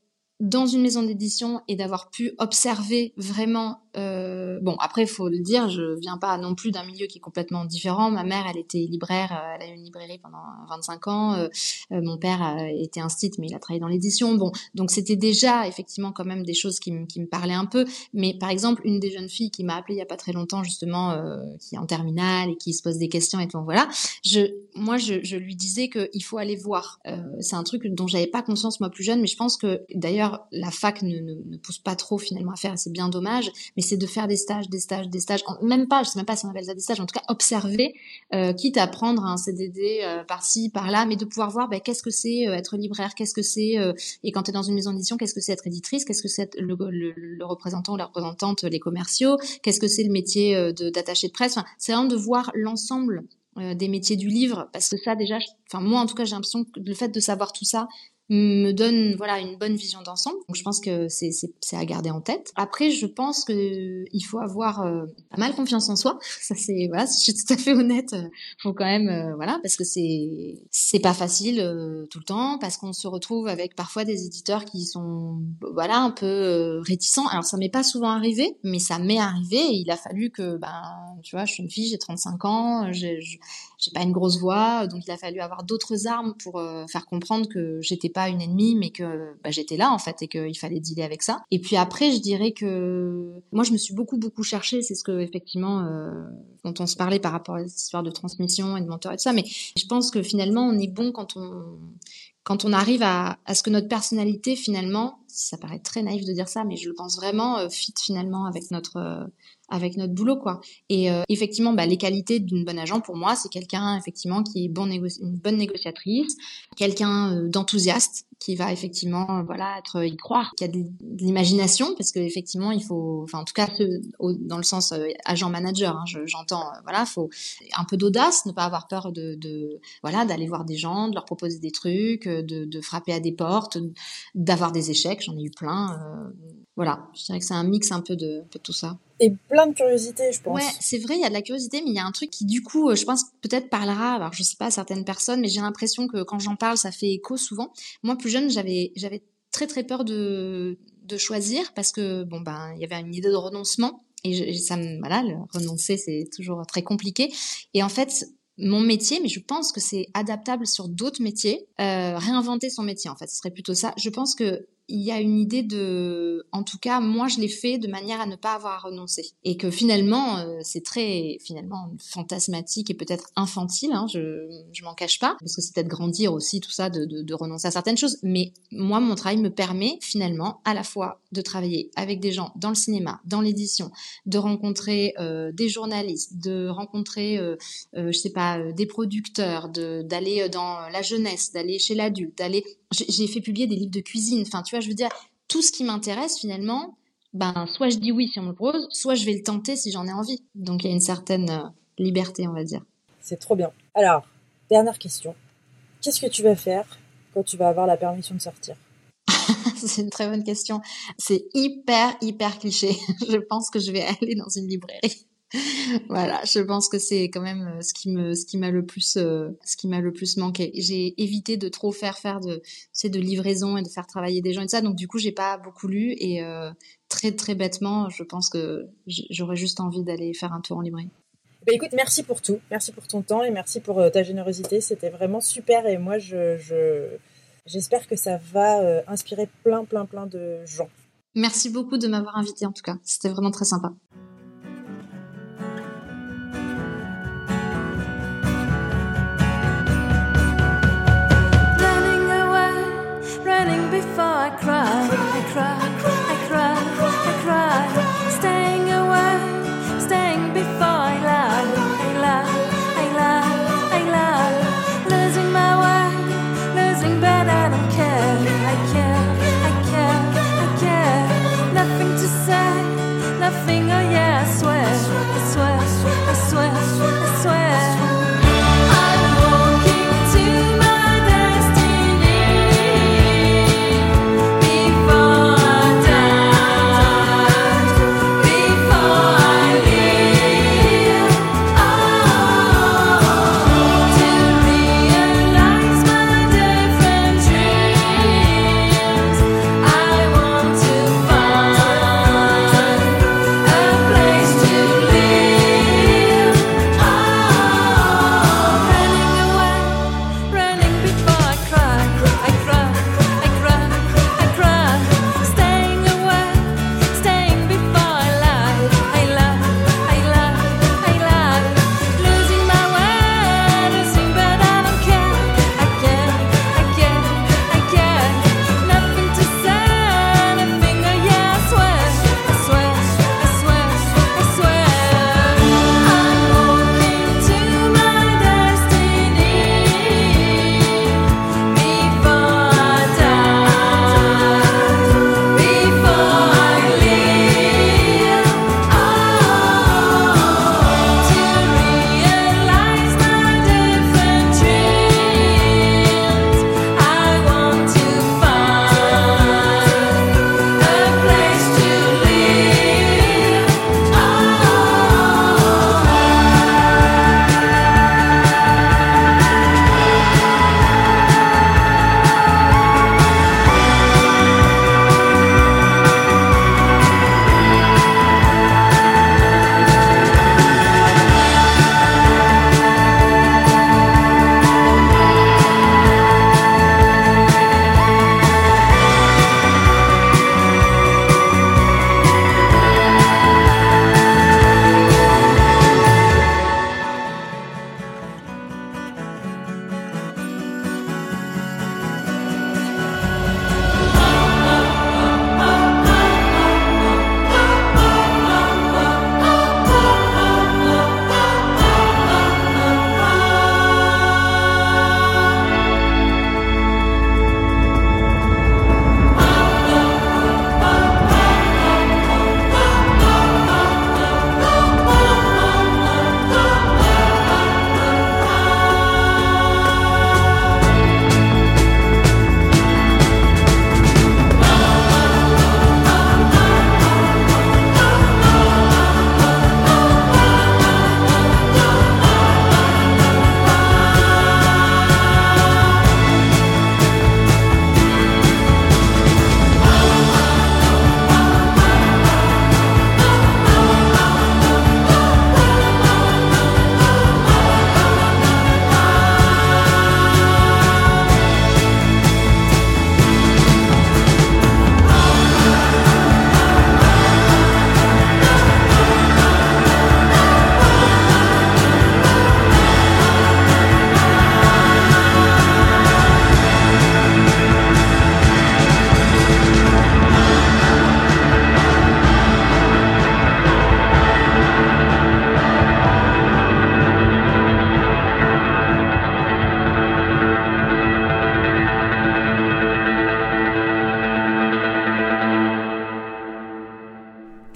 dans une maison d'édition et d'avoir pu observer vraiment Euh, bon, après, faut le dire, je viens pas non plus d'un milieu qui est complètement différent. Ma mère, elle était libraire, euh, elle a eu une librairie pendant 25 ans. Euh, mon père était un site, mais il a travaillé dans l'édition. Bon, donc c'était déjà effectivement quand même des choses qui, qui, me parlaient un peu. Mais par exemple, une des jeunes filles qui m'a appelée il y a pas très longtemps, justement, qui est en terminale et qui se pose des questions et tout, voilà. Je, moi, je, je lui disais qu'il faut aller voir. C'est un truc dont j'avais pas conscience moi plus jeune, mais je pense que d'ailleurs la fac ne, ne, pousse pas trop finalement à faire. C'est bien dommage, c'est de faire des stages, des stages, des stages. Même pas, je sais même pas si on appelle ça des stages. En tout cas, observer, euh, quitte à prendre un CDD euh, par-ci, par-là, mais de pouvoir voir ben, qu'est-ce que c'est euh, être libraire, qu'est-ce que c'est et quand tu es dans une maison d'édition, qu'est-ce que c'est être éditrice, qu'est-ce que c'est le, le, le, représentant ou la représentante, les commerciaux, qu'est-ce que c'est le métier d'attaché de, presse. Enfin, c'est vraiment de voir l'ensemble des métiers du livre parce que ça déjà enfin moi en tout cas j'ai l'impression que le fait de savoir tout ça me donne voilà une bonne vision d'ensemble. Donc je pense que c'est c'est à garder en tête. Après je pense que il faut avoir euh, pas mal confiance en soi. <laughs> Ça c'est voilà, si je suis tout à fait honnête, euh, faut quand même euh, voilà parce que c'est c'est pas facile tout le temps parce qu'on se retrouve avec parfois des éditeurs qui sont voilà un peu réticents. Alors ça m'est pas souvent arrivé, mais ça m'est arrivé et il a fallu que ben tu vois, je suis une fille, j'ai 35 ans, j'ai j'ai pas une grosse voix, donc il a fallu avoir d'autres armes pour faire comprendre que j'étais pas une ennemie, mais que bah, j'étais là en fait et qu'il fallait dealer avec ça. Et puis après, je dirais que moi, je me suis beaucoup beaucoup cherchée. C'est ce que effectivement euh, dont on se parlait par rapport à l'histoire de transmission et de mentor et tout ça. Mais je pense que finalement, on est bon quand on quand on arrive à, à ce que notre personnalité finalement, ça paraît très naïf de dire ça, mais je le pense vraiment, euh, fit finalement avec notre euh, avec notre boulot quoi. Et euh, effectivement, bah, les qualités d'une bonne agent pour moi, c'est quelqu'un effectivement qui est bon une bonne négociatrice, quelqu'un euh, d'enthousiaste qui va effectivement euh, voilà être y croire, qui a de, l'imagination parce que effectivement il faut, enfin en tout cas dans le sens agent manager, hein, j'entends voilà, faut un peu d'audace, ne pas avoir peur de, voilà d'aller voir des gens, de leur proposer des trucs, de frapper à des portes, d'avoir des échecs, j'en ai eu plein. Voilà, je dirais que c'est un mix un peu de, un peu de tout ça et plein de curiosité, je pense. Ouais, c'est vrai, il y a de la curiosité, mais il y a un truc qui, du coup, euh, je pense peut-être parlera, alors je sais pas, à certaines personnes, mais j'ai l'impression que quand j'en parle, ça fait écho souvent. Moi, plus jeune, j'avais, j'avais très très peur de, de choisir parce que, bon, ben, il y avait une idée de renoncement. Et ça me, voilà, le renoncer, c'est toujours très compliqué. Et en fait, mon métier, mais je pense que c'est adaptable sur d'autres métiers. Euh, réinventer son métier, en fait, ce serait plutôt ça. Je pense que il y a une idée de, en tout cas, moi je l'ai fait de manière à ne pas avoir à renoncer, et que finalement euh, c'est très finalement fantasmatique et peut-être infantile, hein, je je m'en cache pas, parce que c'est peut-être grandir aussi tout ça de, de, renoncer à certaines choses, mais moi mon travail me permet finalement à la fois de travailler avec des gens dans le cinéma, dans l'édition, de rencontrer euh, des journalistes, de rencontrer, euh, euh je sais pas, des producteurs, de d'aller dans la jeunesse, d'aller chez l'adulte, d'aller j'ai fait publier des livres de cuisine. Enfin, vois, je veux dire, tout ce qui m'intéresse finalement, ben, soit je dis oui si on me le propose, soit je vais le tenter si j'en ai envie. Donc il y a une certaine euh, liberté, on va dire. C'est trop bien. Alors, dernière question. Qu'est-ce que tu vas faire quand tu vas avoir la permission de sortir? <laughs> C'est une très bonne question. C'est hyper, hyper cliché. <laughs> je pense que je vais aller dans une librairie. <laughs> voilà, je pense que c'est quand même euh, ce qui me, ce qui m'a le plus, euh, ce qui m'a le plus manqué. J'ai évité de trop faire faire de, c'est de livraison et de faire travailler des gens et ça. Donc du coup, j'ai pas beaucoup lu et euh, très très bêtement, je pense que j'aurais juste envie d'aller faire un tour en librairie. Bah écoute, merci pour tout, merci pour ton temps et merci pour ta générosité. C'était vraiment super et moi je, je j'espère que ça va inspirer plein plein plein de gens. Merci beaucoup de m'avoir invité en tout cas. C'était vraiment très sympa. before I cry, I cry, I cry.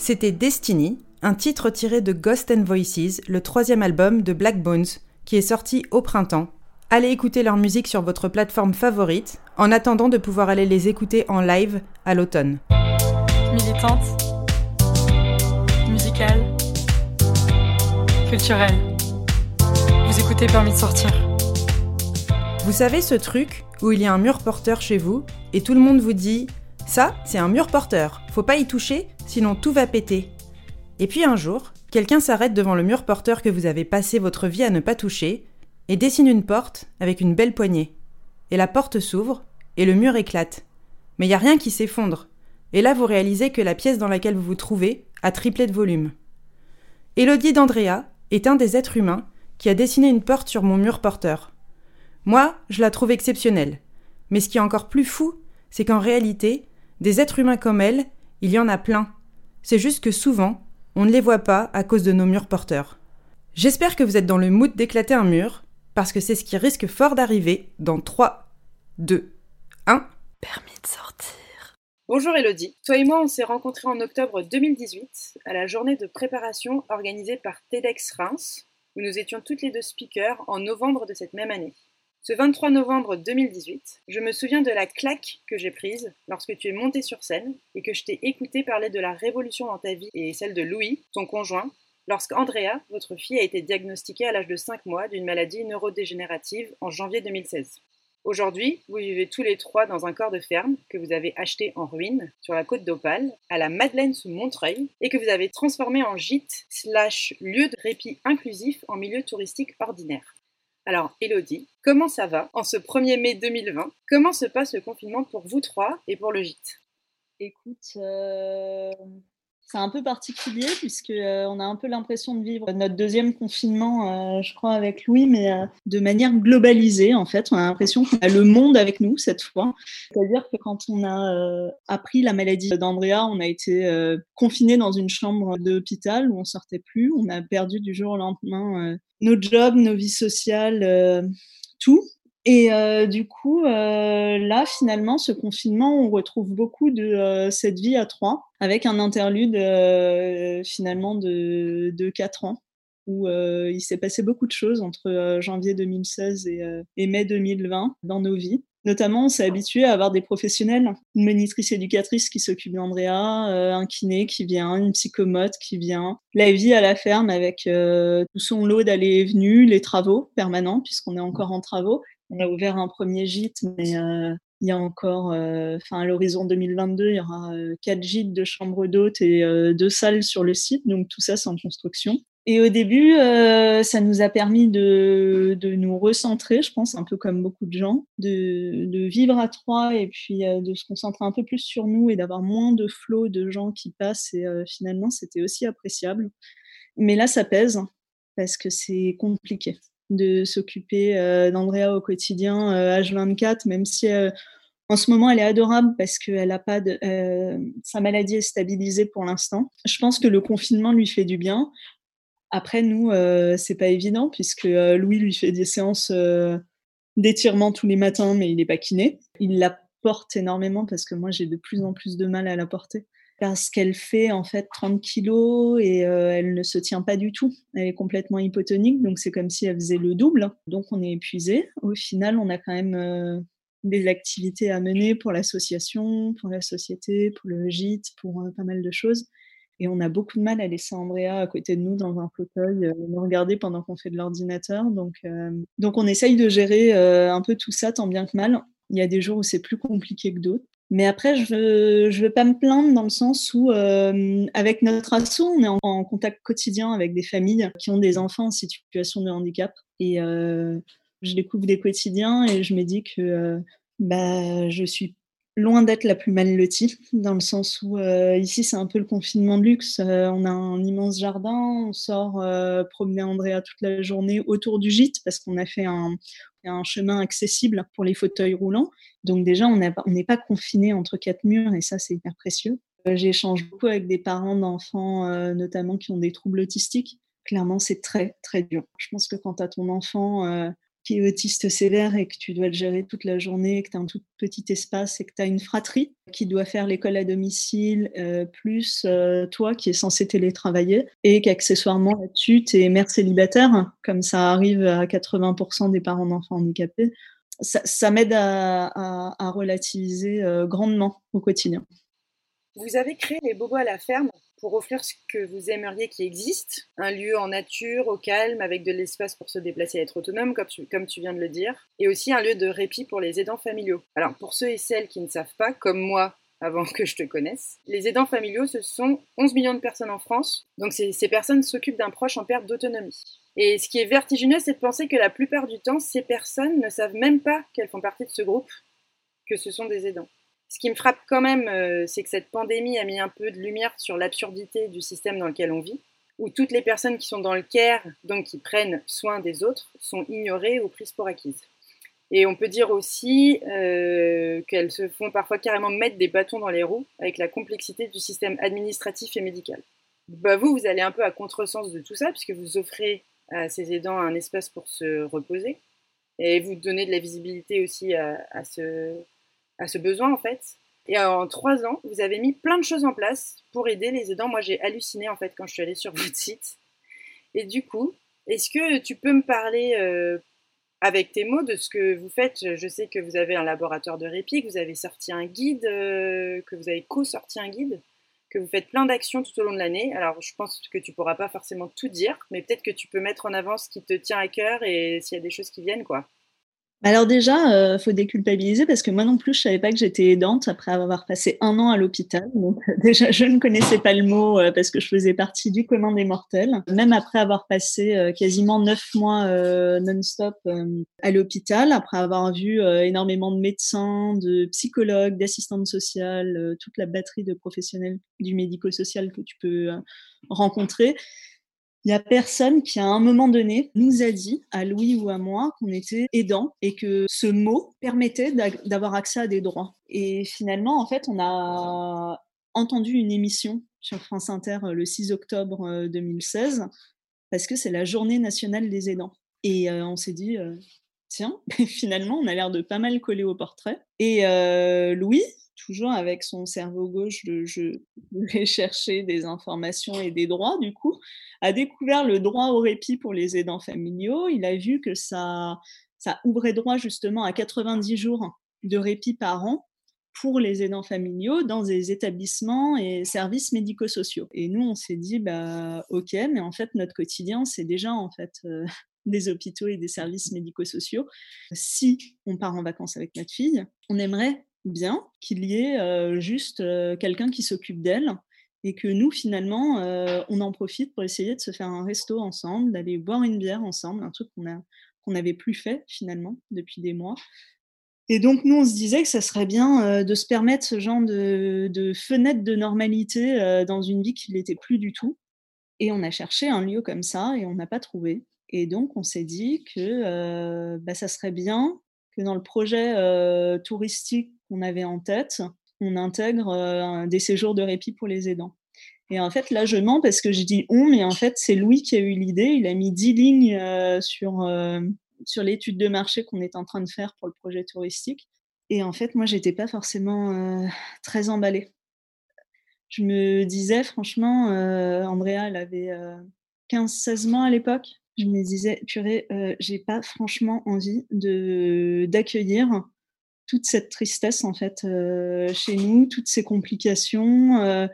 C'était Destiny, un titre tiré de Ghost and Voices, le troisième album de Black Bones, qui est sorti au printemps. Allez écouter leur musique sur votre plateforme favorite, en attendant de pouvoir aller les écouter en live à l'automne. Militante, musicale, culturelle. Vous écoutez Permis de sortir. Vous savez ce truc où il y a un mur porteur chez vous et tout le monde vous dit ça, c'est un mur porteur, faut pas y toucher, sinon tout va péter. Et puis un jour, quelqu'un s'arrête devant le mur porteur que vous avez passé votre vie à ne pas toucher et dessine une porte avec une belle poignée. Et la porte s'ouvre et le mur éclate. Mais il n'y a rien qui s'effondre. Et là, vous réalisez que la pièce dans laquelle vous vous trouvez a triplé de volume. Élodie d'Andrea est un des êtres humains qui a dessiné une porte sur mon mur porteur. Moi, je la trouve exceptionnelle. Mais ce qui est encore plus fou, c'est qu'en réalité, des êtres humains comme elle, il y en a plein. C'est juste que souvent, on ne les voit pas à cause de nos murs porteurs. J'espère que vous êtes dans le mood d'éclater un mur, parce que c'est ce qui risque fort d'arriver dans 3, 2, 1. Permis de sortir. Bonjour Elodie. Toi et moi, on s'est rencontrés en octobre 2018 à la journée de préparation organisée par TEDx Reims, où nous étions toutes les deux speakers en novembre de cette même année. Ce 23 novembre 2018, je me souviens de la claque que j'ai prise lorsque tu es monté sur scène et que je t'ai écouté parler de la révolution dans ta vie et celle de Louis, ton conjoint, lorsqu'Andrea, votre fille, a été diagnostiquée à l'âge de 5 mois d'une maladie neurodégénérative en janvier 2016. Aujourd'hui, vous vivez tous les trois dans un corps de ferme que vous avez acheté en ruine sur la côte d'Opale, à la Madeleine sous Montreuil, et que vous avez transformé en gîte slash lieu de répit inclusif en milieu touristique ordinaire. Alors, Elodie, comment ça va en ce 1er mai 2020 Comment se passe le confinement pour vous trois et pour le gîte? Écoute, euh, c'est un peu particulier puisque euh, on a un peu l'impression de vivre notre deuxième confinement, euh, je crois, avec Louis, mais de manière globalisée en fait. On a l'impression qu'on a le monde avec nous cette fois. C'est-à-dire que quand on a appris la maladie d'Andrea, on a été confiné dans une chambre d'hôpital où on sortait plus. On a perdu du jour au lendemain nos jobs, nos vies sociales, euh, tout. Et euh, du coup, euh, là, finalement, ce confinement, on retrouve beaucoup de cette vie à trois, avec un interlude finalement de, de quatre ans, où il s'est passé beaucoup de choses entre janvier 2016 et, et mai 2020 dans nos vies. Notamment, on s'est habitué à avoir des professionnels, une monitrice éducatrice qui s'occupe d'Andrea, euh, un kiné qui vient, une psychomote qui vient. La vie à la ferme avec euh, tout son lot d'allées et venues, les travaux permanents, puisqu'on est encore en travaux. On a ouvert un premier gîte, mais euh, il y a encore, enfin à l'horizon 2022, il y aura quatre gîtes de chambres d'hôtes et deux salles sur le site, donc tout ça c'est en construction. Et au début, euh, ça nous a permis de, nous recentrer, je pense, un peu comme beaucoup de gens, de, vivre à trois et puis euh, de se concentrer un peu plus sur nous et d'avoir moins de flots de gens qui passent. Et euh, finalement, c'était aussi appréciable. Mais là, ça pèse parce que c'est compliqué de s'occuper d'Andrea au quotidien, H24, même si en ce moment, elle est adorable parce qu'elle a pas de, sa maladie est stabilisée pour l'instant. Je pense que le confinement lui fait du bien. Après, nous, euh, c'est pas évident puisque euh, Louis lui fait des séances euh, d'étirement tous les matins, mais il n'est pas kiné. Il la porte énormément parce que moi, j'ai de plus en plus de mal à la porter parce qu'elle fait en fait 30 kilos et elle ne se tient pas du tout. Elle est complètement hypotonique, donc c'est comme si elle faisait le double. Donc on est épuisé. Au final, on a quand même des activités à mener pour l'association, pour la société, pour le gîte, pour pas mal de choses. Et on a beaucoup de mal à laisser Andrea à côté de nous dans un fauteuil, euh, nous regarder pendant qu'on fait de l'ordinateur. Donc, euh, donc on essaye de gérer euh, un peu tout ça tant bien que mal. Il y a des jours où c'est plus compliqué que d'autres. Mais après, je ne veux, pas me plaindre dans le sens où, avec notre asso, on est en, contact quotidien avec des familles qui ont des enfants en situation de handicap. Et je découvre des quotidiens et je me dis que bah, je suis loin d'être la plus mal lotie, dans le sens où euh, ici c'est un peu le confinement de luxe. Euh, on a un immense jardin, on sort euh, promener Andrea toute la journée autour du gîte parce qu'on a fait un, un, chemin accessible pour les fauteuils roulants. Donc déjà on n'est pas confiné entre quatre murs et ça c'est hyper précieux. J'échange beaucoup avec des parents d'enfants notamment qui ont des troubles autistiques. Clairement c'est très très dur. Je pense que quand tu as ton enfant qui est autiste sévère et que tu dois le gérer toute la journée, que tu as un tout petit espace et que tu as une fratrie qui doit faire l'école à domicile, euh, plus euh, toi qui es censé télétravailler, et qu'accessoirement là-dessus, tu es mère célibataire, comme ça arrive à 80% des parents d'enfants handicapés, ça, m'aide à, relativiser euh, grandement au quotidien. Vous avez créé les bobos à la ferme pour offrir ce que vous aimeriez qui existe, un lieu en nature, au calme, avec de l'espace pour se déplacer et être autonome, comme tu, viens de le dire, et aussi un lieu de répit pour les aidants familiaux. Alors, pour ceux et celles qui ne savent pas, comme moi, avant que je te connaisse. Les aidants familiaux, ce sont 11 millions de personnes en France, donc ces personnes s'occupent d'un proche en perte d'autonomie. Et ce qui est vertigineux, c'est de penser que la plupart du temps, ces personnes ne savent même pas qu'elles font partie de ce groupe, que ce sont des aidants. Ce qui me frappe quand même, euh, c'est que cette pandémie a mis un peu de lumière sur l'absurdité du système dans lequel on vit, où toutes les personnes qui sont dans le care, donc qui prennent soin des autres, sont ignorées ou prises pour acquises. Et on peut dire aussi euh, qu'elles se font parfois carrément mettre des bâtons dans les roues avec la complexité du système administratif et médical. Bah vous, vous allez un peu à contresens de tout ça, puisque vous offrez à ces aidants un espace pour se reposer, et vous donnez de la visibilité aussi à ce, à ce besoin en fait. Et en trois ans, vous avez mis plein de choses en place pour aider les aidants. Moi, j'ai halluciné en fait quand je suis allée sur votre site. Et du coup, est-ce que tu peux me parler euh, avec tes mots de ce que vous faites? Je sais que vous avez un laboratoire de répit, que vous avez sorti un guide, euh, que vous avez co-sorti un guide, que vous faites plein d'actions tout au long de l'année. Alors, je pense que tu pourras pas forcément tout dire, mais peut-être que tu peux mettre en avant ce qui te tient à cœur et s'il y a des choses qui viennent, quoi. Alors déjà, euh, faut déculpabiliser parce que moi non plus, je savais pas que j'étais aidante après avoir passé un an à l'hôpital. Donc <laughs> déjà, je ne connaissais pas le mot euh, parce que je faisais partie du commun des mortels. Même après avoir passé euh, quasiment neuf mois euh, non-stop à l'hôpital, après avoir vu énormément de médecins, de psychologues, d'assistantes sociales, toute la batterie de professionnels du médico-social que tu peux rencontrer, il y a personne qui, à un moment donné, nous a dit, à Louis ou à moi, qu'on était aidant et que ce mot permettait d'avoir accès à des droits. Et finalement, en fait, on a entendu une émission sur France Inter euh, le 6 octobre 2016 euh, parce que c'est la journée nationale des aidants. Et euh, on s'est dit, tiens, <laughs> finalement, on a l'air de pas mal coller au portrait. Et Louis, toujours avec son cerveau gauche, je vais <laughs> chercher des informations et des droits, du coup, a découvert le droit au répit pour les aidants familiaux. Il a vu que ça, ça ouvrait droit justement à 90 jours de répit par an pour les aidants familiaux dans des établissements et services médico-sociaux. Et nous, on s'est dit, bah, ok, mais en fait, notre quotidien, c'est déjà en fait euh, des hôpitaux et des services médico-sociaux. Si on part en vacances avec notre fille, on aimerait bien qu'il y ait euh, juste euh, quelqu'un qui s'occupe d'elle et que nous, finalement, euh, on en profite pour essayer de se faire un resto ensemble, d'aller boire une bière ensemble, un truc qu'on n'avait plus fait finalement depuis des mois. Et donc nous, on se disait que ça serait bien de se permettre ce genre de, de fenêtre de normalité dans une vie qui n'était plus du tout. Et on a cherché un lieu comme ça et on n'a pas trouvé. Et donc on s'est dit que bah, ça serait bien que dans le projet touristique qu'on avait en tête, on intègre des séjours de répit pour les aidants. Et en fait, là, je mens parce que je dis on, mais en fait, c'est Louis qui a eu l'idée. Il a mis dix lignes sur, sur l'étude de marché qu'on est en train de faire pour le projet touristique. Et en fait, moi, j'étais pas forcément très emballée. Je me disais, franchement, Andrea, elle avait 15-16 mois à l'époque. Je me disais, purée, j'ai pas franchement envie de d'accueillir toute cette tristesse en fait euh, chez nous, toutes ces complications. Euh,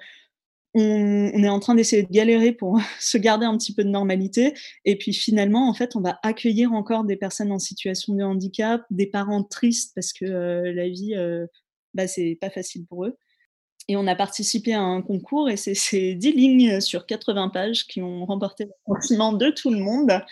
on, est en train d'essayer de galérer pour <laughs> se garder un petit peu de normalité. Et puis finalement, en fait, on va accueillir encore des personnes en situation de handicap, des parents tristes parce que euh, la vie, bah, c'est pas facile pour eux. Et on a participé à un concours et c'est ces 10 lignes sur 80 pages qui ont remporté le sentiment de tout le monde.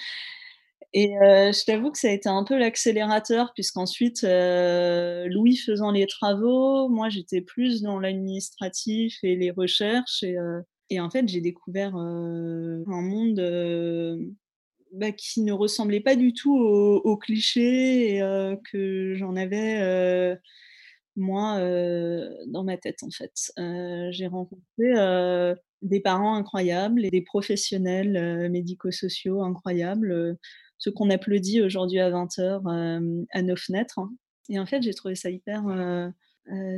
Et euh, je t'avoue que ça a été un peu l'accélérateur, puisqu'ensuite, euh, Louis faisant les travaux, moi j'étais plus dans l'administratif et les recherches. Et, euh, en fait, j'ai découvert un monde bah, qui ne ressemblait pas du tout aux, clichés et, que j'en avais moi dans ma tête en fait. j'ai rencontré des parents incroyables et des professionnels médico-sociaux incroyables ceux qu'on applaudit aujourd'hui à 20h à nos fenêtres. hein. Et en fait, j'ai trouvé ça hyper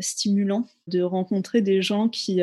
stimulant de rencontrer des gens qui,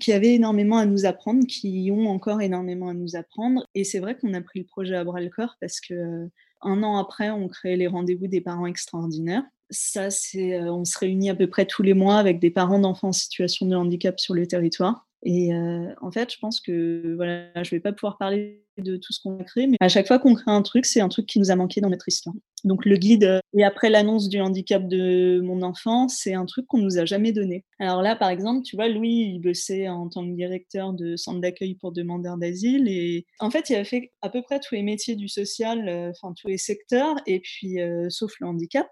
qui avaient énormément à nous apprendre, qui ont encore énormément à nous apprendre. Et c'est vrai qu'on a pris le projet à bras le corps parce que un an après, on crée les rendez-vous des parents extraordinaires. Ça, c'est, euh, on se réunit à peu près tous les mois avec des parents d'enfants en situation de handicap sur le territoire. Et euh, en fait, je pense que voilà, je vais pas pouvoir parler de tout ce qu'on a créé, mais à chaque fois qu'on crée un truc, c'est un truc qui nous a manqué dans notre histoire. Donc le guide, euh, et après l'annonce du handicap de mon enfant, c'est un truc qu'on nous a jamais donné. Alors là, par exemple, tu vois, Louis, il bossait en tant que directeur de centre d'accueil pour demandeurs d'asile, et en fait, il a fait à peu près tous les métiers du social, enfin tous les secteurs, et puis sauf le handicap.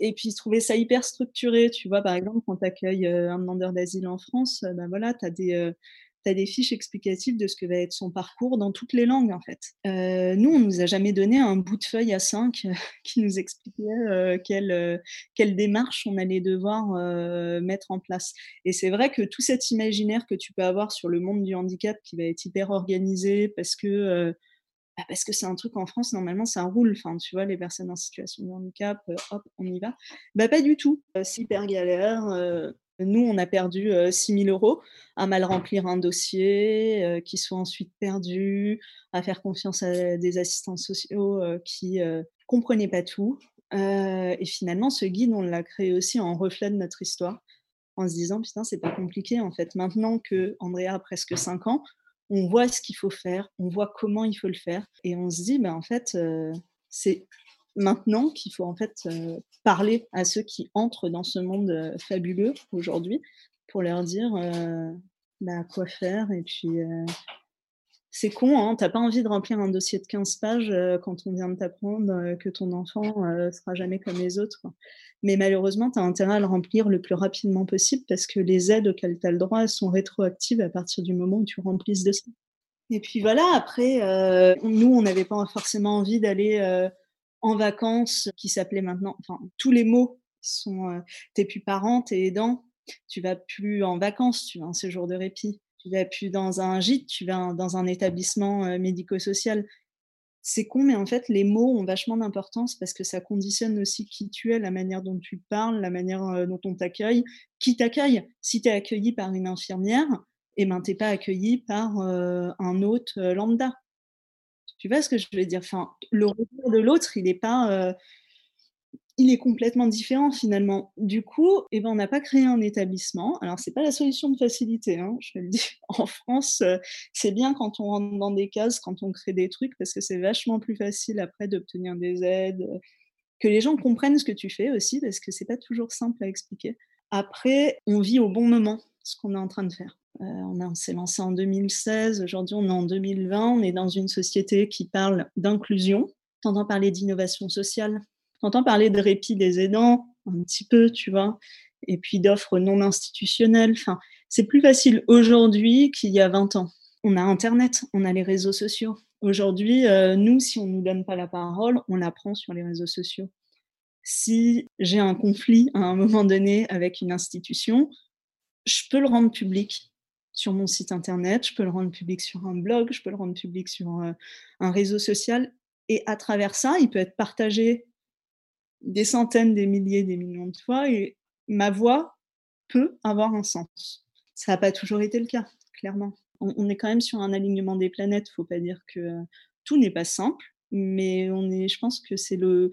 Et puis, il trouvait ça hyper structuré. Tu vois, par exemple, quand tu accueilles euh, un demandeur d'asile en France, euh, ben voilà, tu as des, euh, des fiches explicatives de ce que va être son parcours dans toutes les langues, en fait. Euh, nous, on nous a jamais donné un bout de feuille à 5 <laughs> qui nous expliquait euh, quelle, euh, quelle démarche on allait devoir euh, mettre en place. Et c'est vrai que tout cet imaginaire que tu peux avoir sur le monde du handicap qui va être hyper organisé parce que euh, bah, parce que c'est un truc en France, normalement, ça roule. Enfin, tu vois, les personnes en situation de handicap, euh, hop, on y va. Bah, pas du tout. Euh, c'est hyper galère. euh, nous, on a perdu euh, 6 000 euros à mal remplir un dossier, qui soit ensuite perdu, à faire confiance à des assistants sociaux qui euh, comprenaient pas tout. Et finalement, ce guide, on l'a créé aussi en reflet de notre histoire, en se disant, putain, c'est pas compliqué en fait. Maintenant que Andrea a presque 5 ans, on voit ce qu'il faut faire, on voit comment il faut le faire, et on se dit, ben, en fait, euh, c'est maintenant qu'il faut en fait euh, parler à ceux qui entrent dans ce monde euh, fabuleux aujourd'hui pour leur dire bah, quoi faire. Et puis, c'est con, hein, t'as pas envie de remplir un dossier de 15 pages euh, quand on vient de t'apprendre euh, que ton enfant euh, sera jamais comme les autres. Mais malheureusement, tu as intérêt à le remplir le plus rapidement possible parce que les aides auxquelles tu as le droit sont rétroactives à partir du moment où tu remplis ce dossier. Et puis voilà, après, euh, nous, on n'avait pas forcément envie d'aller en vacances, qui s'appelait maintenant, enfin, tous les mots sont, t'es plus parent, t'es aidant, tu vas plus en vacances, tu vas en séjour de répit, tu vas plus dans un gîte, tu vas dans un établissement euh, médico-social. C'est con, mais en fait, les mots ont vachement d'importance parce que ça conditionne aussi qui tu es, la manière dont tu parles, la manière euh, dont on t'accueille, qui t'accueille? Si tu es accueilli par une infirmière, eh ben, t'es pas accueilli par euh, un hôte lambda. Tu vois ce que je veux dire? Enfin, Le retour de l'autre, il est pas, il est complètement différent finalement. Du coup, eh ben, on n'a pas créé un établissement. Alors c'est pas la solution de facilité, hein, je le dis. <laughs> En France, euh, c'est bien quand on rentre dans des cases, quand on crée des trucs, parce que c'est vachement plus facile après d'obtenir des aides, euh, que les gens comprennent ce que tu fais aussi, parce que c'est pas toujours simple à expliquer. Après, on vit au bon moment ce qu'on est en train de faire. Euh, on, on s'est lancé en 2016, aujourd'hui on est en 2020, on est dans une société qui parle d'inclusion. T'entends parler d'innovation sociale, t'entends parler de répit des aidants, un petit peu, tu vois, et puis d'offres non institutionnelles. Enfin, c'est plus facile aujourd'hui qu'il y a 20 ans. On a Internet, on a les réseaux sociaux. Aujourd'hui, euh, nous, si on ne nous donne pas la parole, on l'apprend sur les réseaux sociaux. Si j'ai un conflit à un moment donné avec une institution, je peux le rendre public sur mon site internet, je peux le rendre public sur un blog, je peux le rendre public sur euh, un réseau social. Et à travers ça, il peut être partagé des centaines, des milliers, des millions de fois. Et ma voix peut avoir un sens. Ça n'a pas toujours été le cas, clairement. On, est quand même sur un alignement des planètes. faut pas dire que euh, tout n'est pas simple, mais on est, je pense que c'est le,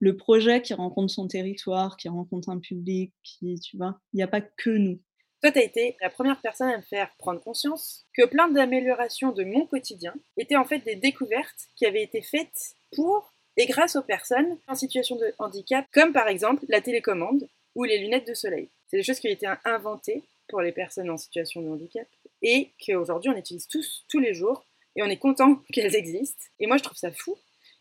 le projet qui rencontre son territoire, qui rencontre un public, qui, tu vois, il n'y a pas que nous. Toi, tu as été la première personne à me faire prendre conscience que plein d'améliorations de mon quotidien étaient en fait des découvertes qui avaient été faites pour et grâce aux personnes en situation de handicap, comme par exemple la télécommande ou les lunettes de soleil. C'est des choses qui ont été inventées pour les personnes en situation de handicap et qu'aujourd'hui on utilise tous, tous les jours, et on est content <laughs> qu'elles existent. Et moi je trouve ça fou.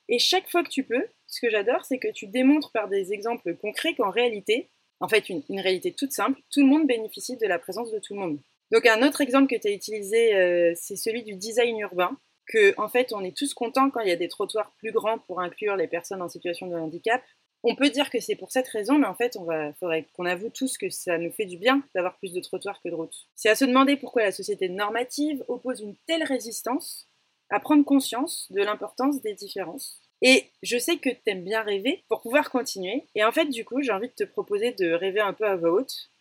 Et chaque fois que tu peux, ce que j'adore, c'est que tu démontres par des exemples concrets qu'en réalité, en fait une, une réalité toute simple, tout le monde bénéficie de la présence de tout le monde. Donc un autre exemple que tu as utilisé, euh, c'est celui du design urbain, que en fait on est tous contents quand il y a des trottoirs plus grands pour inclure les personnes en situation de handicap. On peut dire que c'est pour cette raison, mais en fait, on va, faudrait qu'on avoue tous que ça nous fait du bien d'avoir plus de trottoirs que de routes. C'est à se demander pourquoi la société normative oppose une telle résistance à prendre conscience de l'importance des différences. Et je sais que t'aimes bien rêver pour pouvoir continuer. Et en fait, du coup, j'ai envie de te proposer de rêver un peu à voix haute.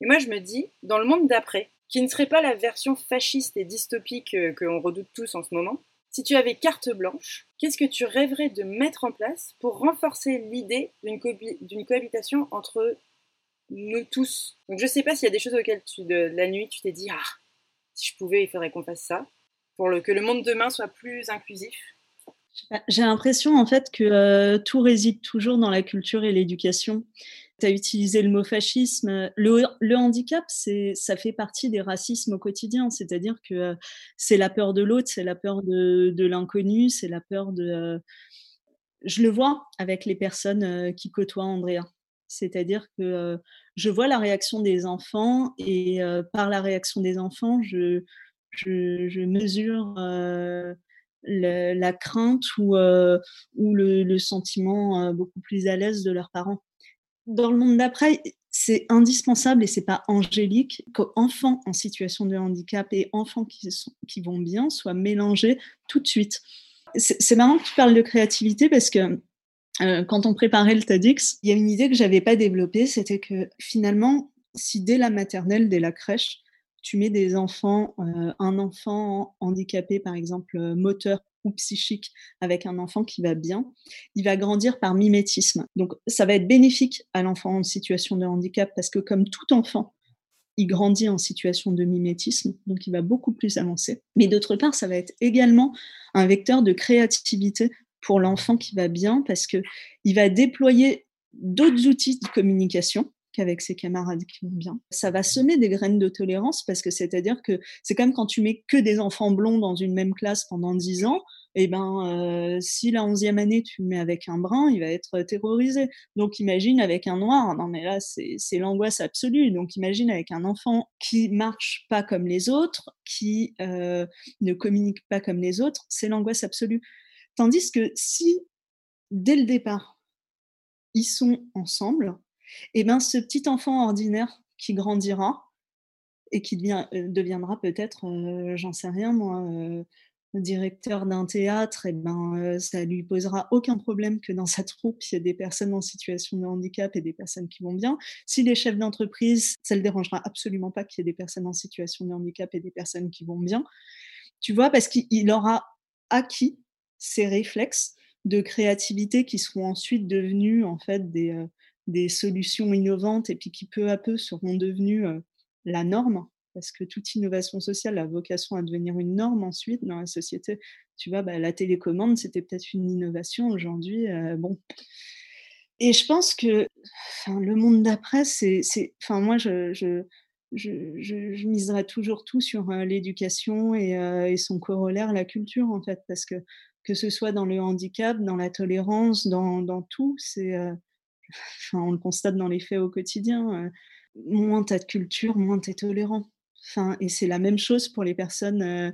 Et moi, je me dis, dans le monde d'après, qui ne serait pas la version fasciste et dystopique euh, que l'on redoute tous en ce moment, si tu avais carte blanche, qu'est-ce que tu rêverais de mettre en place pour renforcer l'idée d'une cohabitation entre nous tous? Donc je sais pas s'il y a des choses auxquelles la nuit tu t'es dit ah si je pouvais il faudrait qu'on fasse ça pour que le monde demain soit plus inclusif. J'ai l'impression en fait que euh, tout réside toujours dans la culture et l'éducation tu utilisé le mot fascisme. Le, handicap, c'est, ça fait partie des racismes au quotidien, c'est-à-dire que euh, c'est la peur de l'autre, c'est la peur de, l'inconnu, c'est la peur de... Euh, je le vois avec les personnes euh, qui côtoient Andrea. C'est-à-dire que je vois la réaction des enfants et par la réaction des enfants, je, mesure la crainte ou, le, sentiment beaucoup plus à l'aise de leurs parents dans le monde d'après, c'est indispensable et c'est pas angélique qu'enfants en situation de handicap et enfants qui, sont, vont bien soient mélangés tout de suite. C'est marrant que tu parles de créativité parce que euh, quand on préparait le TEDx, il y a une idée que j'avais pas développée, c'était que finalement, si dès la maternelle, dès la crèche, tu mets des enfants, euh, un enfant handicapé par exemple euh, moteur ou psychique avec un enfant qui va bien, il va grandir par mimétisme. Donc ça va être bénéfique à l'enfant en situation de handicap parce que comme tout enfant, il grandit en situation de mimétisme, donc il va beaucoup plus avancer. Mais d'autre part, ça va être également un vecteur de créativité pour l'enfant qui va bien parce que il va déployer d'autres outils de communication qu'avec ses camarades qui vont bien. Ça va semer des graines de tolérance parce que c'est-à-dire que c'est comme quand tu mets que des enfants blonds dans une même classe pendant dix ans, et eh ben euh, si la onzième année tu le mets avec un brun, il va être terrorisé. Donc imagine avec un noir, non mais là c'est l'angoisse absolue. Donc imagine avec un enfant qui marche pas comme les autres, qui euh, ne communique pas comme les autres, c'est l'angoisse absolue. Tandis que si dès le départ ils sont ensemble, et eh ben ce petit enfant ordinaire qui grandira et qui euh, deviendra peut-être, j'en sais rien moi, directeur d'un théâtre, et eh ben, euh, ça lui posera aucun problème que dans sa troupe, il y ait des personnes en situation de handicap et des personnes qui vont bien. S'il est chef d'entreprise, ça le dérangera absolument pas qu'il y ait des personnes en situation de handicap et des personnes qui vont bien. Tu vois, parce qu'il aura acquis ces réflexes de créativité qui seront ensuite devenus en fait des, euh, des solutions innovantes et puis qui peu à peu seront devenues la norme parce que toute innovation sociale a vocation à devenir une norme ensuite dans la société. Tu vois, bah, la télécommande, c'était peut-être une innovation aujourd'hui. Bon. Et je pense que le monde d'après, c'est. Enfin, moi, je, je, je, miserais toujours tout sur l'éducation et, et, son corollaire, la culture, en fait, parce que que ce soit dans le handicap, dans la tolérance, dans, dans tout, c'est. On le constate dans les faits au quotidien. moins tu as de culture, moins tu es tolérant et c'est la même chose pour les personnes, euh,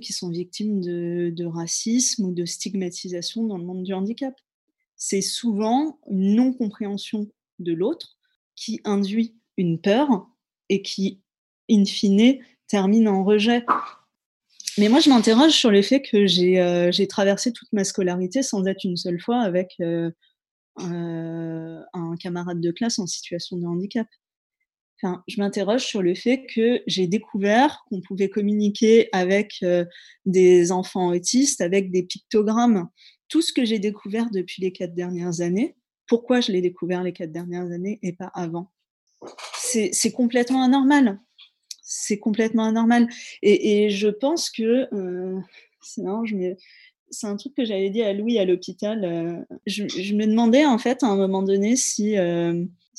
qui sont victimes de, racisme ou de stigmatisation dans le monde du handicap. C'est souvent une non-compréhension de l'autre qui induit une peur et qui, in fine, termine en rejet. Mais moi, je m'interroge sur le fait que j'ai euh, traversé toute ma scolarité sans être une seule fois avec euh, un camarade de classe en situation de handicap je m'interroge sur le fait que j'ai découvert qu'on pouvait communiquer avec euh, des enfants autistes, avec des pictogrammes. Tout ce que j'ai découvert depuis les quatre dernières années, pourquoi je l'ai découvert les quatre dernières années et pas avant? C'est complètement anormal. C'est complètement anormal. Et, je pense que euh, c'est c'est un truc que j'avais dit à Louis à l'hôpital. Euh, je, je, me demandais en fait à un moment donné si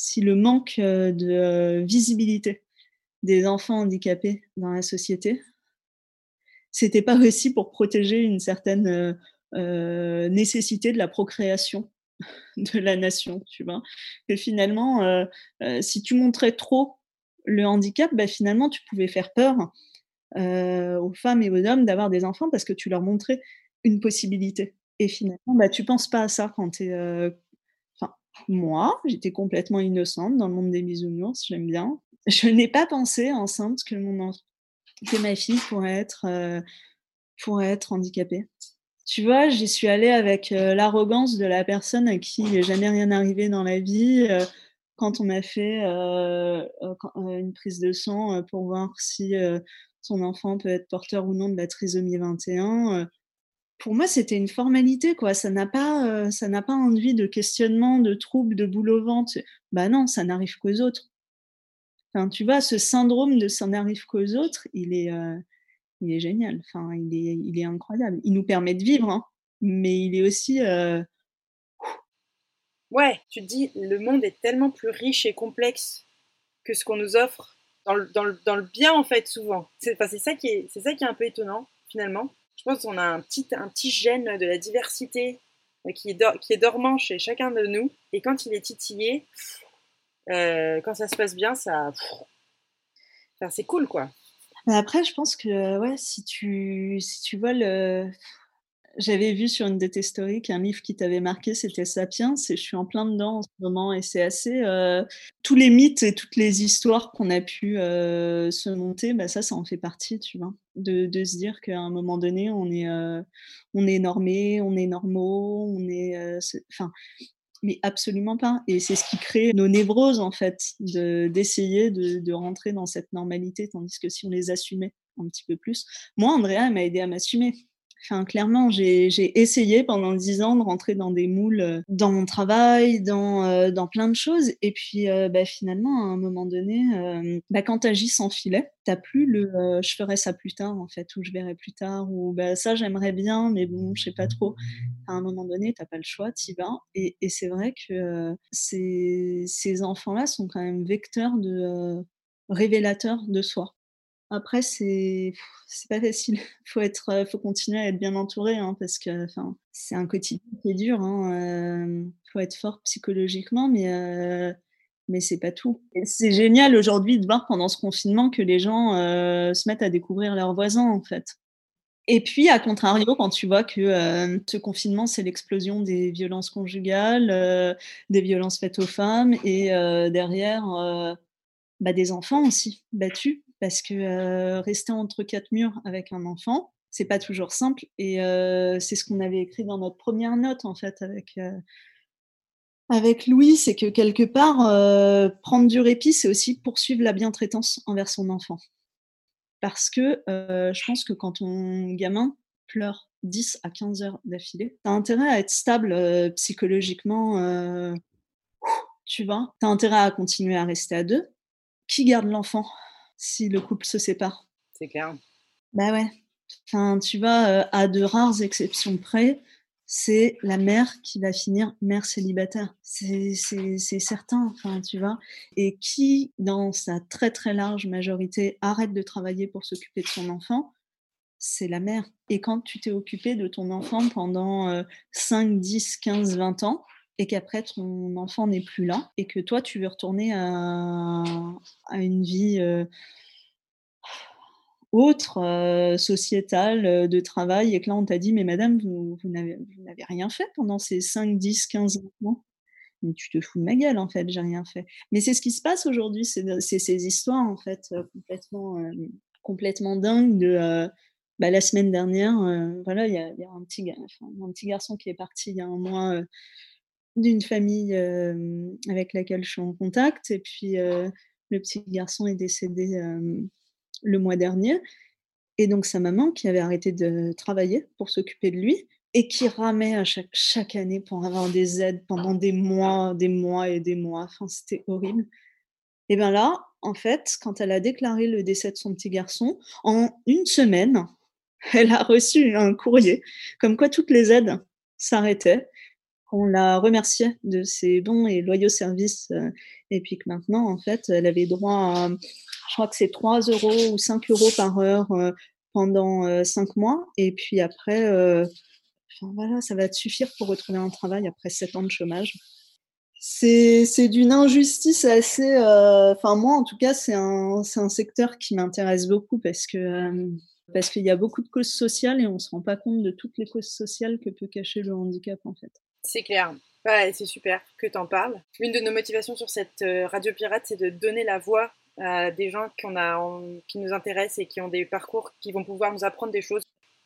si le manque euh, de euh, visibilité des enfants handicapés dans la société, c'était pas aussi pour protéger une certaine euh, nécessité de la procréation <laughs> de la nation, tu vois. Que finalement, si tu montrais trop le handicap, bah, finalement, tu pouvais faire peur aux femmes et aux hommes d'avoir des enfants parce que tu leur montrais une possibilité. Et finalement, bah, tu penses pas à ça quand tu es, moi, j'étais complètement innocente dans le monde des bisounours, j'aime bien. Je n'ai pas pensé enceinte que mon, que ma fille pourrait être, euh, pourrait être handicapée. Tu vois, j'y suis allée avec euh, l'arrogance de la personne à qui il jamais rien arrivé dans la vie. Quand on m'a fait euh, euh, euh, une prise de sang pour voir si son enfant peut être porteur ou non de la trisomie 21, euh, pour moi, c'était une formalité. Ça n'a pas, ça n'a pas induit de questionnement, de troubles, de boule au ventre. Bah non, ça n'arrive qu'aux autres. Enfin, tu vois, ce syndrome de ça n'arrive qu'aux autres, il est, il est génial. Enfin, il est, il est incroyable. Il nous permet de vivre, hein, mais il est aussi. Euh, Ouais, tu te dis, le monde est tellement plus riche et complexe que ce qu'on nous offre dans le, dans le, dans le bien, en fait, souvent. C'est ça, qui est- ça qui est un peu étonnant, finalement. Je pense qu'on a un petit, un petit gène de la diversité euh, qui est, qui est dormant chez chacun de nous. Et quand il est titillé, euh, quand ça se passe bien, ça. C'est cool, quoi. Après, je pense que ouais, si tu, si tu vois le. J'avais vu sur une de tes stories qu'un livre qui t'avait marqué, c'était Sapiens, et je suis en plein dedans en ce moment, et c'est assez. euh, tous les mythes et toutes les histoires qu'on a pu euh, se monter, bah ça, ça en fait partie, tu vois. De, se dire qu'à un moment donné, on est, euh, on est normé, on est normaux, on est. Enfin. mais absolument pas. Et c'est ce qui crée nos névroses, en fait, de- d'essayer de, de rentrer dans cette normalité, tandis que si on les assumait un petit peu plus. Moi, Andrea, elle m'a aidé à m'assumer. Enfin, clairement, j'ai essayé pendant dix ans de rentrer dans des moules, euh, dans mon travail, dans, euh, dans plein de choses. Et puis, euh, bah, finalement, à un moment donné, euh, bah, quand tu agis sans filet, t'as plus le je ferai ça plus tard, en fait, ou je verrai plus tard, ou bah, ça, j'aimerais bien, mais bon, je sais pas trop. À un moment donné, t'as pas le choix, t'y vas. Et, c'est vrai que ces, enfants-là sont quand même vecteurs de révélateurs de soi. Après, c'est c'est pas facile. <laughs> Faut être, euh, faut continuer à être bien entouré, hein, parce que, enfin, c'est un quotidien qui est dur. Hein, euh, faut être fort psychologiquement, mais euh, mais c'est pas tout. C'est génial aujourd'hui de voir pendant ce confinement que les gens euh, se mettent à découvrir leurs voisins, en fait. Et puis, à contrario, quand tu vois que ce confinement, c'est l'explosion des violences conjugales, des violences faites aux femmes, et derrière, bah, des enfants aussi battus, parce que rester entre quatre murs avec un enfant, c'est pas toujours simple. Et c'est ce qu'on avait écrit dans notre première note, en fait, avec, avec Louis, c'est que quelque part, prendre du répit, c'est aussi poursuivre la bientraitance envers son enfant. Parce que je pense que quand ton gamin pleure 10 à 15 heures d'affilée, tu as intérêt à être stable psychologiquement, tu vois? Tu as intérêt à continuer à rester à deux. Qui garde l'enfant? Si le couple se sépare C'est clair. Bah ouais. Enfin, tu vois, euh, à de rares exceptions près, c'est la mère qui va finir mère célibataire. C'est certain, enfin, tu vois. Et qui, dans sa très très large majorité, arrête de travailler pour s'occuper de son enfant, c'est la mère. Et quand tu t'es occupé de ton enfant pendant euh, 5, 10, 15, 20 ans, et qu'après ton enfant n'est plus là, et que toi tu veux retourner à, une vie euh, autre, euh, sociétale, euh, de travail, et que là on t'a dit, mais madame, vous, n'avez rien fait pendant ces 5, 10, 15 ans. Mais tu te fous de ma gueule, en fait, j'ai rien fait. Mais c'est ce qui se passe aujourd'hui, c'est ces histoires, en fait, complètement, complètement dingues de... bah, la semaine dernière, voilà, il y a, un, petit un petit garçon qui est parti il y a un mois d'une famille avec laquelle je suis en contact, et puis le petit garçon est décédé le mois dernier. Et donc sa maman, qui avait arrêté de travailler pour s'occuper de lui, et qui ramait à chaque, chaque année pour avoir des aides pendant des mois, des mois et des mois. Enfin, c'était horrible. Et bien là, en fait, quand elle a déclaré le décès de son petit garçon, en une semaine, elle a reçu un courrier comme quoi toutes les aides s'arrêtaient. On la remerciait de ses bons et loyaux services. euh, et puis que maintenant, en fait, elle avait droit à, je crois que c'est 3 euros ou 5 euros par heure euh, pendant euh, 5 mois. Et puis après, euh, voilà, ça va te suffire pour retrouver un travail après 7 ans de chômage. C'est d'une injustice assez. euh, Enfin, moi, en tout cas, c'est un, un secteur qui m'intéresse beaucoup parce que. euh, parce qu'il y a beaucoup de causes sociales et on ne se rend pas compte de toutes les causes sociales que peut cacher le handicap, en fait. C'est clair. Ouais, c'est super que t'en parles. L'une de nos motivations sur cette euh, radio pirate, c'est de donner la voix à des gens qui nous intéressent et qui ont des parcours qui vont pouvoir nous apprendre des choses.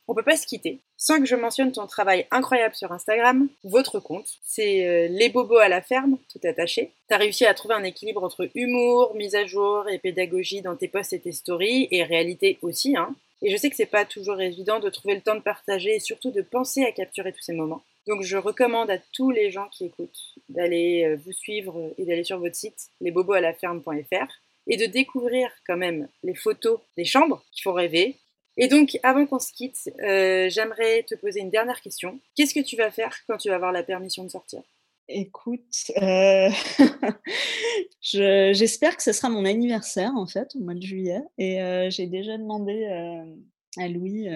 On peut pas se quitter sans que je mentionne ton travail incroyable sur Instagram, votre compte. C'est euh, les bobos à la ferme, tout attaché. T'as réussi à trouver un équilibre entre humour, mise à jour et pédagogie dans tes posts et tes stories, et réalité aussi, hein. Et je sais que c'est pas toujours évident de trouver le temps de partager et surtout de penser à capturer tous ces moments. Donc je recommande à tous les gens qui écoutent d'aller euh, vous suivre et d'aller sur votre site lesboboslaferme.fr et de découvrir quand même les photos des chambres qui font rêver. Et donc, avant qu'on se quitte, euh, j'aimerais te poser une dernière question. Qu'est-ce que tu vas faire quand tu vas avoir la permission de sortir? Écoute, euh... <laughs> j'espère que ce sera mon anniversaire en fait au mois de juillet et euh, j'ai déjà demandé euh, à Louis.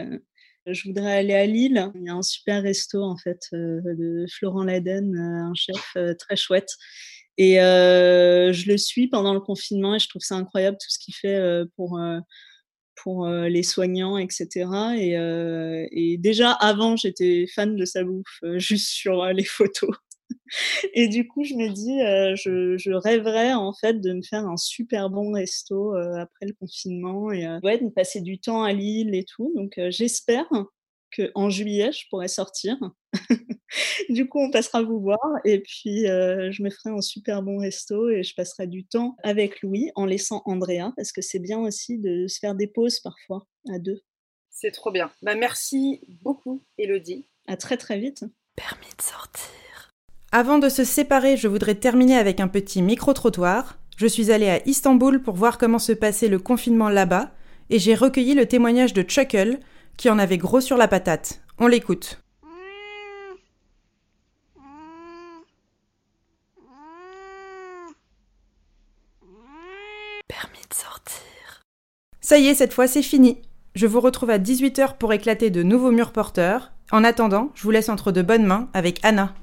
Euh, je voudrais aller à Lille. Il y a un super resto en fait de Florent Laden, un chef très chouette. Et je le suis pendant le confinement et je trouve ça incroyable tout ce qu'il fait pour pour les soignants, etc. Et, et déjà avant, j'étais fan de sa bouffe, juste sur les photos. <laughs> Et du coup, je me dis, euh, je, je, rêverais en fait de me faire un super bon resto euh, après le confinement et euh, ouais, de passer du temps à Lille et tout. Donc, j'espère que en juillet, je pourrai sortir. <laughs> du coup, on passera vous voir et puis je me ferai un super bon resto et je passerai du temps avec Louis en laissant Andrea parce que c'est bien aussi de se faire des pauses parfois à deux. C'est trop bien. Bah, merci beaucoup, Elodie. À très très vite. Permis de sortir. Avant de se séparer, je voudrais terminer avec un petit micro-trottoir. Je suis allée à Istanbul pour voir comment se passait le confinement là-bas, et j'ai recueilli le témoignage de Chuckle, qui en avait gros sur la patate. On l'écoute. Permis de sortir. Ça y est, cette fois c'est fini. Je vous retrouve à 18h pour éclater de nouveaux murs porteurs. En attendant, je vous laisse entre de bonnes mains avec Anna.